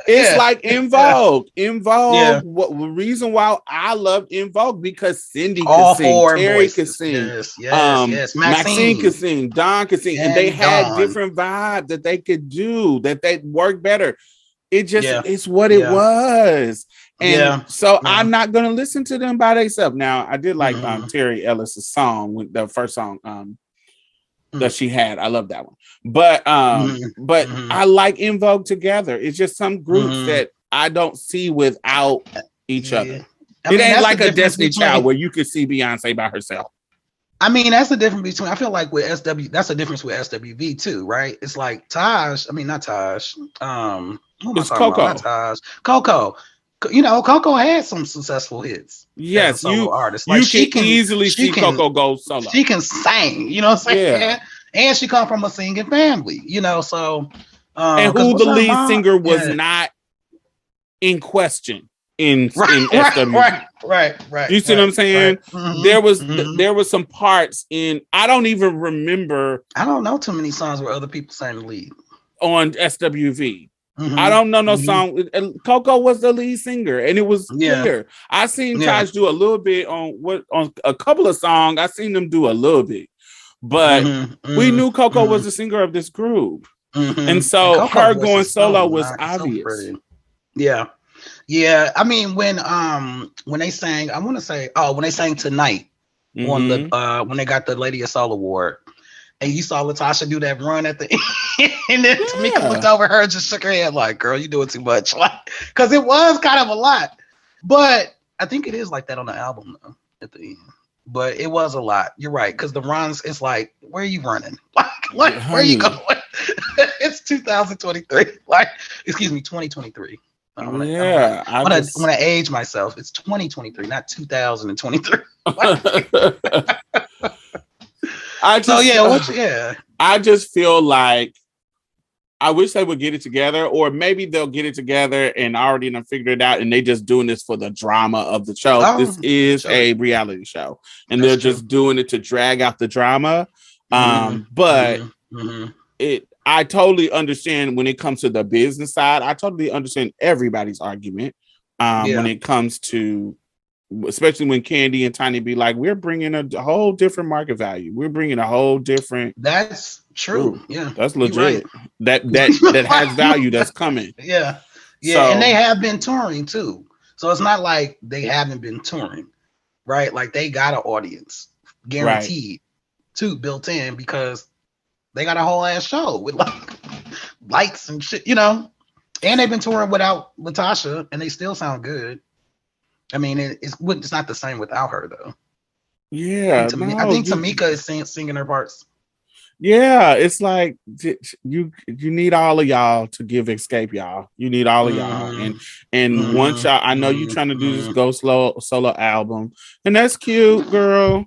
S3: It's
S4: Yeah.
S3: like En Vogue. En Vogue.
S4: Yeah.
S3: What the reason why I love En Vogue because Cindy
S4: all
S3: sing, Terry
S4: voices.
S3: sing,
S4: Yes, yes,
S3: um,
S4: yes.
S3: Maxine.
S4: Maxine,
S3: could sing, Dawn could sing, and they
S4: And
S3: had
S4: Dawn.
S3: different vibes that they could do that they work better. It just
S4: Yeah.
S3: it's what it was. And
S4: Yeah.
S3: so
S4: Yeah.
S3: I'm not gonna listen to them by themselves. Now I did like um
S4: Mhm.
S3: Terry Ellis's song with the first song um
S4: Mm.
S3: that she had. I love that one. But um,
S4: Mhm.
S3: but
S4: Mhm.
S3: I like En Vogue together. It's just some groups that I don't see without each
S4: Yeah.
S3: other.
S4: I
S3: it
S4: mean,
S3: ain't like a Destiny
S4: between-
S3: Child where you could see Beyonce by herself.
S4: I mean, that's the difference between. I feel like with SW, that's the difference with SWV too, right? It's like Taj. I mean, not Taj. Um, what am I
S3: It's
S4: talking
S3: Coko.
S4: About? Not Taj. Coko. You know, Coko had some successful hits.
S3: Yes, you
S4: artist.
S3: you
S4: Like
S3: can,
S4: she can
S3: easily
S4: she
S3: see
S4: can-
S3: Coko go solo.
S4: She can sing. You know what I'm saying?
S3: Yeah.
S4: And she come from a singing family. You know, so. Um,
S3: and who the lead
S4: mom?
S3: singer was
S4: Yeah.
S3: not in question in,
S4: Right,
S3: in
S4: right, right, right, right.
S3: You see what I'm saying?
S4: right. Mhm,
S3: There was
S4: mhm.
S3: there was some parts in I don't even remember
S4: I don't know too many songs where other people sang the lead.
S3: on SWV.
S4: Mhm.
S3: I don't know no
S4: Mhm.
S3: song. Coko was the lead singer, and it was
S4: Yeah.
S3: clear. I seen
S4: Yeah.
S3: Taj do a little bit on what on a couple of songs. I seen them do a little bit, but
S4: Mhm,
S3: we
S4: mhm,
S3: knew
S4: Coko
S3: was the singer of this group.
S4: Mhm.
S3: And so
S4: Coko
S3: her going
S4: is so
S3: solo was
S4: nice, so
S3: obvious.
S4: yeah, yeah. I mean, when um when they sang, I want to say, oh, when they sang tonight on the uh when they got the Lady of Soul Award, and you saw LaTocha do that run at the end, and then Tamika looked over her and just shook her head like, "Girl, you doing too much," like, because it was kind of a lot. But I think it is like that on the album though at the end. But it was a lot. You're right, because the runs, it's like, where are you running? Like, what? Where are you going? it's 2023. Like, excuse me, 2023. I'm gonna,
S3: yeah, I
S4: I'm
S3: just,
S4: gonna age myself. It's 2023, not 2023.
S3: I just,
S4: So yeah, what, yeah.
S3: I just feel like I wish they would get it together, or maybe they'll get it together and already done figured it out, and they just doing this for the drama of the show.
S4: Oh,
S3: this is
S4: sure.
S3: a reality show, and
S4: That's
S3: they're
S4: true.
S3: just doing it to drag out the drama. Um,
S4: Mhm,
S3: but
S4: mhm, mhm.
S3: it, I totally understand when it comes to the business side. I totally understand everybody's argument um,
S4: Yeah.
S3: when it comes to especially when Kandi and Tiny be like, we're bringing a whole different market value. We're bringing a whole different.
S4: That's true. Yeah,
S3: That's legit.
S4: right.
S3: That that that has value. That's coming.
S4: Yeah, yeah,
S3: So-
S4: and they have been touring too. So it's not like they haven't been touring, right? Like they got an audience guaranteed, too, built in because they got a whole ass show with like lights and shit, you know. And they've been touring without LaTocha, and they still sound good. I mean, it, it's it's not the same without her though.
S3: Yeah,
S4: I think,
S3: no,
S4: I think
S3: you-
S4: Tamika is sing, singing her parts.
S3: Yeah, it's like you you need all of y'all to give Xscape, y'all. You need all of y'all,
S4: Mhm.
S3: and and once
S4: Mhm.
S3: y'all, I know you're trying to do this go slow solo album, and that's cute, girl.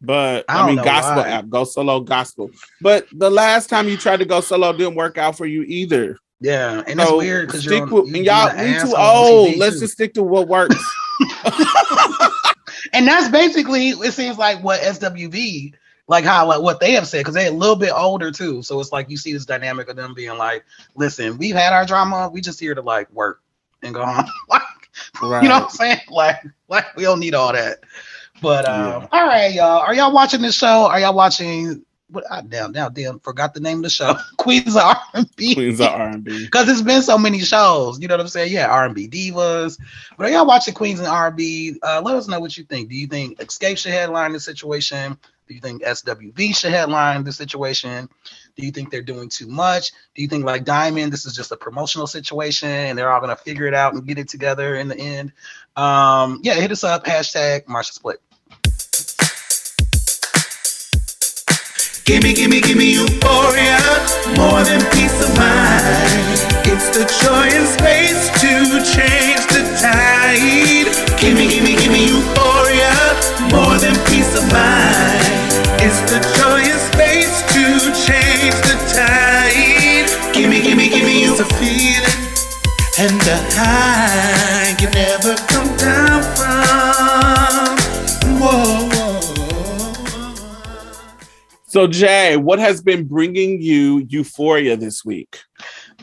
S3: But
S4: I
S3: I, mean, gospel
S4: why.
S3: app, go solo gospel. But the last time you tried to go solo didn't work out for you either.
S4: Yeah, and it's
S3: So
S4: weird because
S3: stick
S4: you're on,
S3: with,
S4: you
S3: and y'all we too old.
S4: TV
S3: Let's
S4: too.
S3: just stick to what works.
S4: and that's basically it seems like what SWV like how like what they have said because they're a little bit older too. So it's like you see this dynamic of them being like, listen, we've had our drama, we just here to like work and go home. like,
S3: right.
S4: you know what I'm saying? Like, like we don't need all that. But um,
S3: Yeah.
S4: all right, y'all. Are y'all watching this show? Are y'all watching what I damn damn damn forgot the name of the show. Queens of R&B.
S3: Queens of R&B.
S4: Because it's been so many shows, you know what I'm saying? Yeah, R&B divas. But are y'all watching Queens and R&B? Uh, let us know what you think. Do you think Xscape should headline the situation? Do you think SWV should headline the situation? Do you think they're doing too much? Do you think like Diamond, this is just a promotional situation and they're all gonna figure it out and get it together in the end? Um, yeah, hit us up. Hashtag Marsha's Plate.
S2: Gimme, gimme, gimme oh euphoria, more than peace of mind. It's the joy and space to change
S3: So Jay, what has been bringing you euphoria this week?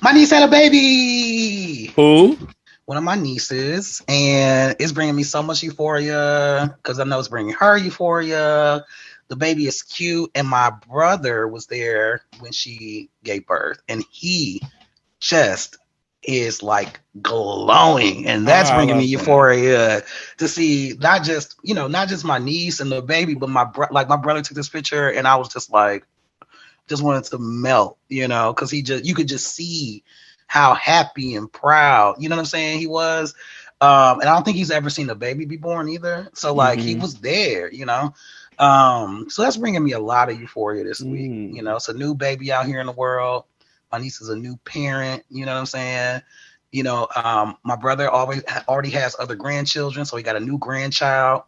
S4: My niece had a baby.
S3: Who?
S4: one of my nieces, and it's bringing me so much euphoria because I know it's bringing her euphoria. The baby is cute, and my brother was there when she gave birth, and he just is like glowing, and that's
S3: Oh,
S4: bringing me
S3: that.
S4: euphoria to see not just you know not just my niece and the baby, but my bro- like my brother took this picture, and I was just like, just wanted to melt, you know, because he just you could just see how happy and proud, you know what I'm saying, he was. Um, and I don't think he's ever seen a baby be born either. So like he
S3: Mhm.
S4: was there, you know. Um, so that's bringing me a lot of euphoria this week.
S3: Mm.
S4: You know, it's a new baby out here in the world. My niece is a new parent, you know what I'm saying? You know, um, my brother always already has other grandchildren, so he got a new grandchild.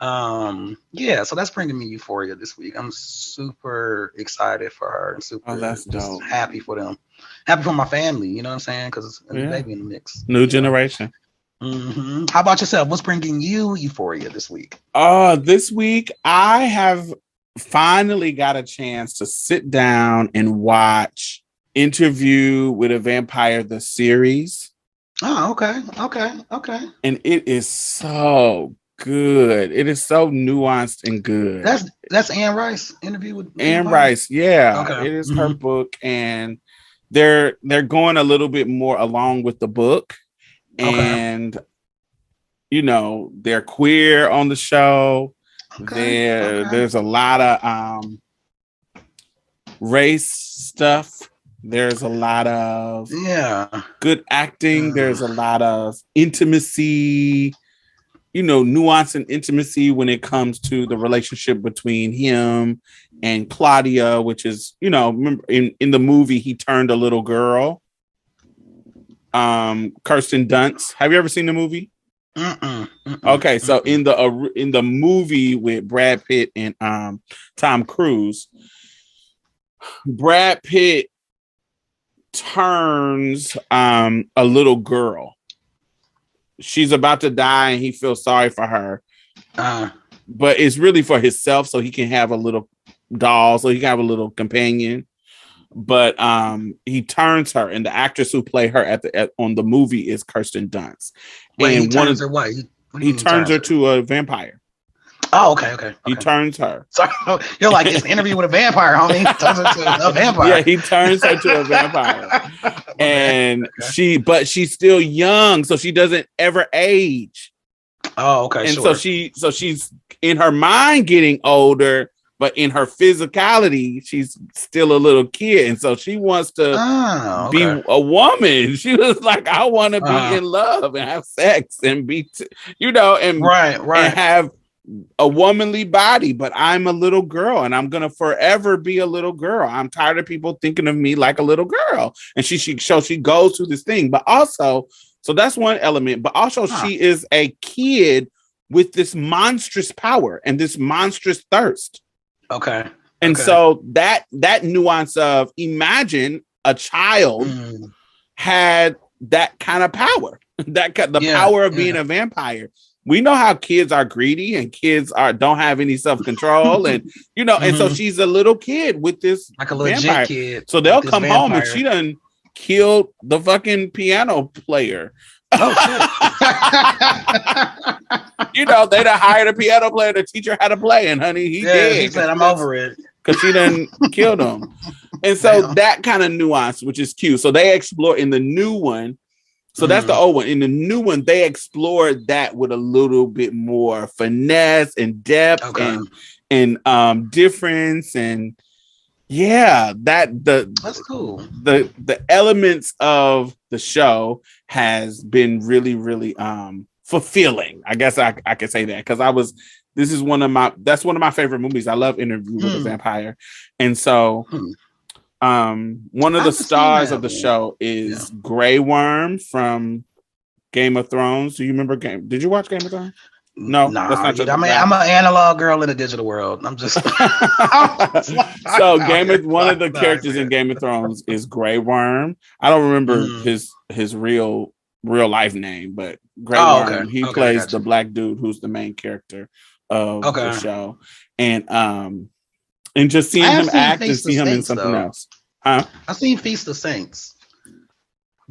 S4: Um, yeah, so that's bringing me euphoria this week. I'm super excited for her and super
S3: Oh, that's dope.
S4: happy for them happy for my family. You know what I'm saying? Because it's a new
S3: Yeah.
S4: baby in the mix.
S3: New generation.
S4: hmm How about yourself? What's bringing you euphoria this week?
S3: Uh, this week I have finally got a chance to sit down and watch Interview with a Vampire the series,
S4: Oh, okay, okay, okay.
S3: and it is so good. It is so nuanced and good.
S4: That's that's Anne Rice interview with
S3: Anne
S4: Vampire?
S3: Rice, yeah,
S4: Okay.
S3: it is her
S4: Mhm.
S3: book, and they're they're going a little bit more along with the book,
S4: Okay.
S3: and you know they're queer on the show.
S4: Okay,
S3: there
S4: okay.
S3: there's a lot of um race stuff there's a lot of
S4: Yeah.
S3: good acting
S4: Mm.
S3: there's a lot of intimacy you know nuance and intimacy when it comes to the relationship between him and claudia which is you know remember in in the movie he turned a little girl um kirsten dunst have you ever seen the movie
S4: Mm-mm, mm-mm,
S3: Okay, so
S4: mm-mm.
S3: in the uh, in the movie with Brad Pitt and um Tom Cruise, Brad Pitt turns um a little girl. She's about to die and he feels sorry for her,
S4: Uh,
S3: but it's really for himself so he can have a little doll, so he can have a little companion. But um he turns her and the actress who play her at the at, on the movie is Kirsten Dunst.
S4: wait, he
S3: and one of
S4: her what? He, What
S3: He turns her to a vampire.
S4: Oh, okay, okay.
S3: He
S4: okay.
S3: turns her.
S4: Sorry, you're like it's an interview with a vampire, homie. Turns her to a vampire.
S3: Yeah, he turns her to a vampire. And
S4: Okay.
S3: she, but she's still young, so she doesn't ever age.
S4: oh, okay,
S3: and
S4: sure.
S3: so she so she's in her mind getting older but in her physicality she's still a little kid and so she wants to
S4: oh,
S3: be a woman she was like i want to be
S4: Uh-huh.
S3: in love and have sex and be t- you know and,
S4: right,
S3: and
S4: right.
S3: have a womanly body but i'm a little girl and i'm gonna forever be a little girl. I'm tired of people thinking of me like a little girl. And she she so she goes through this thing. But also so that's one element but also
S4: Huh.
S3: she is a kid with this monstrous power and this monstrous thirst.
S4: Okay.
S3: and
S4: Okay.
S3: so that that nuance of imagine a child
S4: Mm,
S3: had that kind of power that the
S4: Yeah,
S3: power of being a vampire we know how kids are greedy and kids are don't have any self-control and you know and so
S4: Mhm.
S3: she's a little kid with this
S4: like a legit
S3: vampire.
S4: kid.
S3: so they'll
S4: this
S3: come home and she done killed the fucking piano player
S4: Oh shit.
S3: you know they done hired a piano player to teach her how to play and honey he
S4: yeah,
S3: did
S4: he said I'm over it.
S3: because she done killed him. And so
S4: Damn.
S3: that kind of nuance, which is cute. So they explore in the new one. So that's the
S4: Mhm.
S3: old one. In the new one, they explored that with a little bit more finesse and depth
S4: Okay.
S3: and and um difference and yeah, that the
S4: That's cool.
S3: the the elements of the show has been really really um fulfilling i guess i, I could say that because i was this is one of my that's one of my favorite movies i love interview with a
S4: Hmm.
S3: vampire and so
S4: Hmm.
S3: Um one of the stars of the show is Grey worm from game of thrones do you remember game did you watch game of thrones No,
S4: nah.
S3: that's not
S4: dude, I mean. I'm an analog girl in a digital world. I'm just.
S3: so game of one of the characters in. Game of Thrones is Grey Worm. I don't remember
S4: Mhm.
S3: his his real real life name, but Grey
S4: Oh,
S3: Worm.
S4: okay.
S3: He
S4: Okay,
S3: plays
S4: gotcha.
S3: the black dude who's the main character of the show, and um, and just seeing him act and see him in something
S4: though.
S3: else. Huh?
S4: I seen Feast of Saints.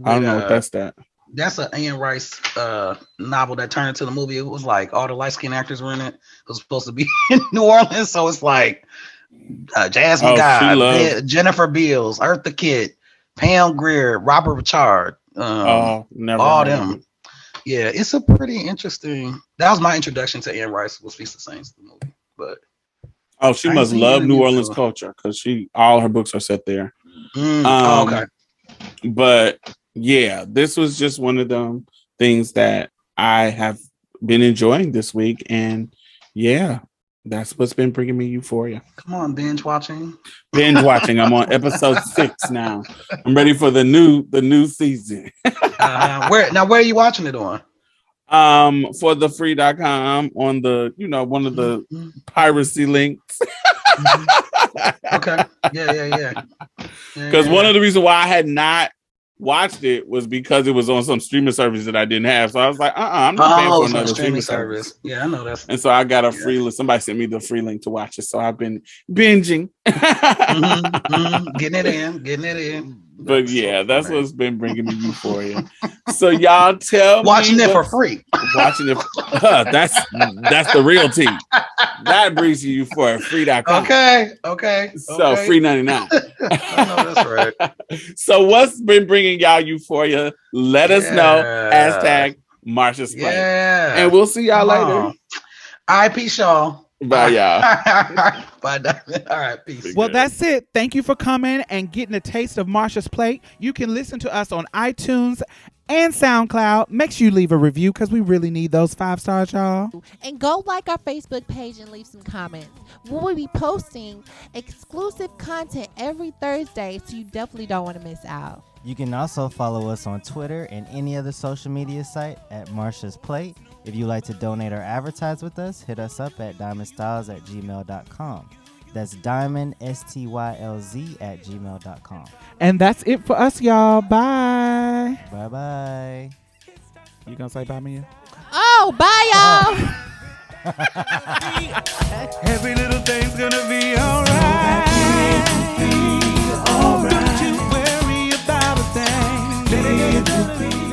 S3: I don't know
S4: uh,
S3: what that's that.
S4: That's an Anne Rice uh, novel that turned into the movie. It was like all the light skinned actors were in it. It was supposed to be in New Orleans, so it's like uh, Jasmine
S3: Oh, she
S4: Guy,
S3: loves-
S4: Ben- Jennifer Beals, Eartha Kitt, Pam Grier, Robert Richard, um,
S3: oh, never.
S4: all them.
S3: it.
S4: Yeah, it's a pretty interesting. That was my introduction to Anne Rice was Feast of Saints, the movie. But
S3: Oh, she
S4: I
S3: must love New Orleans culture because she all her books are set there.
S4: Mm, oh,
S3: Um,
S4: okay,
S3: but yeah, this was just one of them things that I have been enjoying this week, and yeah, that's what's been bringing me euphoria.
S4: come on, binge watching.
S3: Binge watching. I'm on episode six now. I'm ready for the new the new season.
S4: Uh, where now? Where are you watching it on?
S3: Um, for the free.com on the you know one of the
S4: Mhm,
S3: piracy links.
S4: mhm. Okay. Yeah, yeah, yeah.
S3: Because one of the reasons why I had not watched it was because it was on some streaming service that I didn't have. So I was like, uh, uh-uh, I'm not paying
S4: oh,
S3: for another
S4: streaming
S3: streaming
S4: service. Yeah, I know that's.
S3: And so I got a
S4: Yeah.
S3: free link. Somebody sent me the free link to watch it. So I've been binging.
S4: Mhm, mhm. Getting it in, getting it in.
S3: But yeah,
S4: so
S3: that's what's been bringing me euphoria. so y'all tell
S4: watching it for free.
S3: watching it. Huh, that's that's the real tea. That brings you euphoria. Free.com.
S4: Okay, okay.
S3: So
S4: okay.
S3: free 99.
S4: I that's right.
S3: so what's been bringing y'all euphoria? Let us know.
S4: Yeah.
S3: Hashtag Marsha's Plate.
S4: Yeah.
S3: And we'll see y'all
S4: Come
S3: later.
S4: on. All right, peace, y'all.
S3: Bye, y'all.
S4: Bye, Diamond. All right, peace.
S1: Well,
S3: Good.
S1: that's it. Thank you for coming and getting a taste of Marsha's Plate. You can listen to us on iTunes and SoundCloud. Make sure you leave a review because we really need those five stars, y'all.
S5: And go like our Facebook page and leave some comments. We will be posting exclusive content every Thursday, so you definitely don't want to miss out.
S6: You can also follow us on Twitter and any other social media site at Marsha's Plate. If you'd like to donate or advertise with us, hit us up at diamondstyles at gmail.com. That's diamond, S T Y L Z, at gmail.com.
S1: And that's it for us, y'all. Bye.
S6: Bye bye.
S1: You gonna say bye, Mia?
S5: Oh, bye, y'all. Oh.
S2: Every little thing's gonna be alright. Don't you worry about a thing.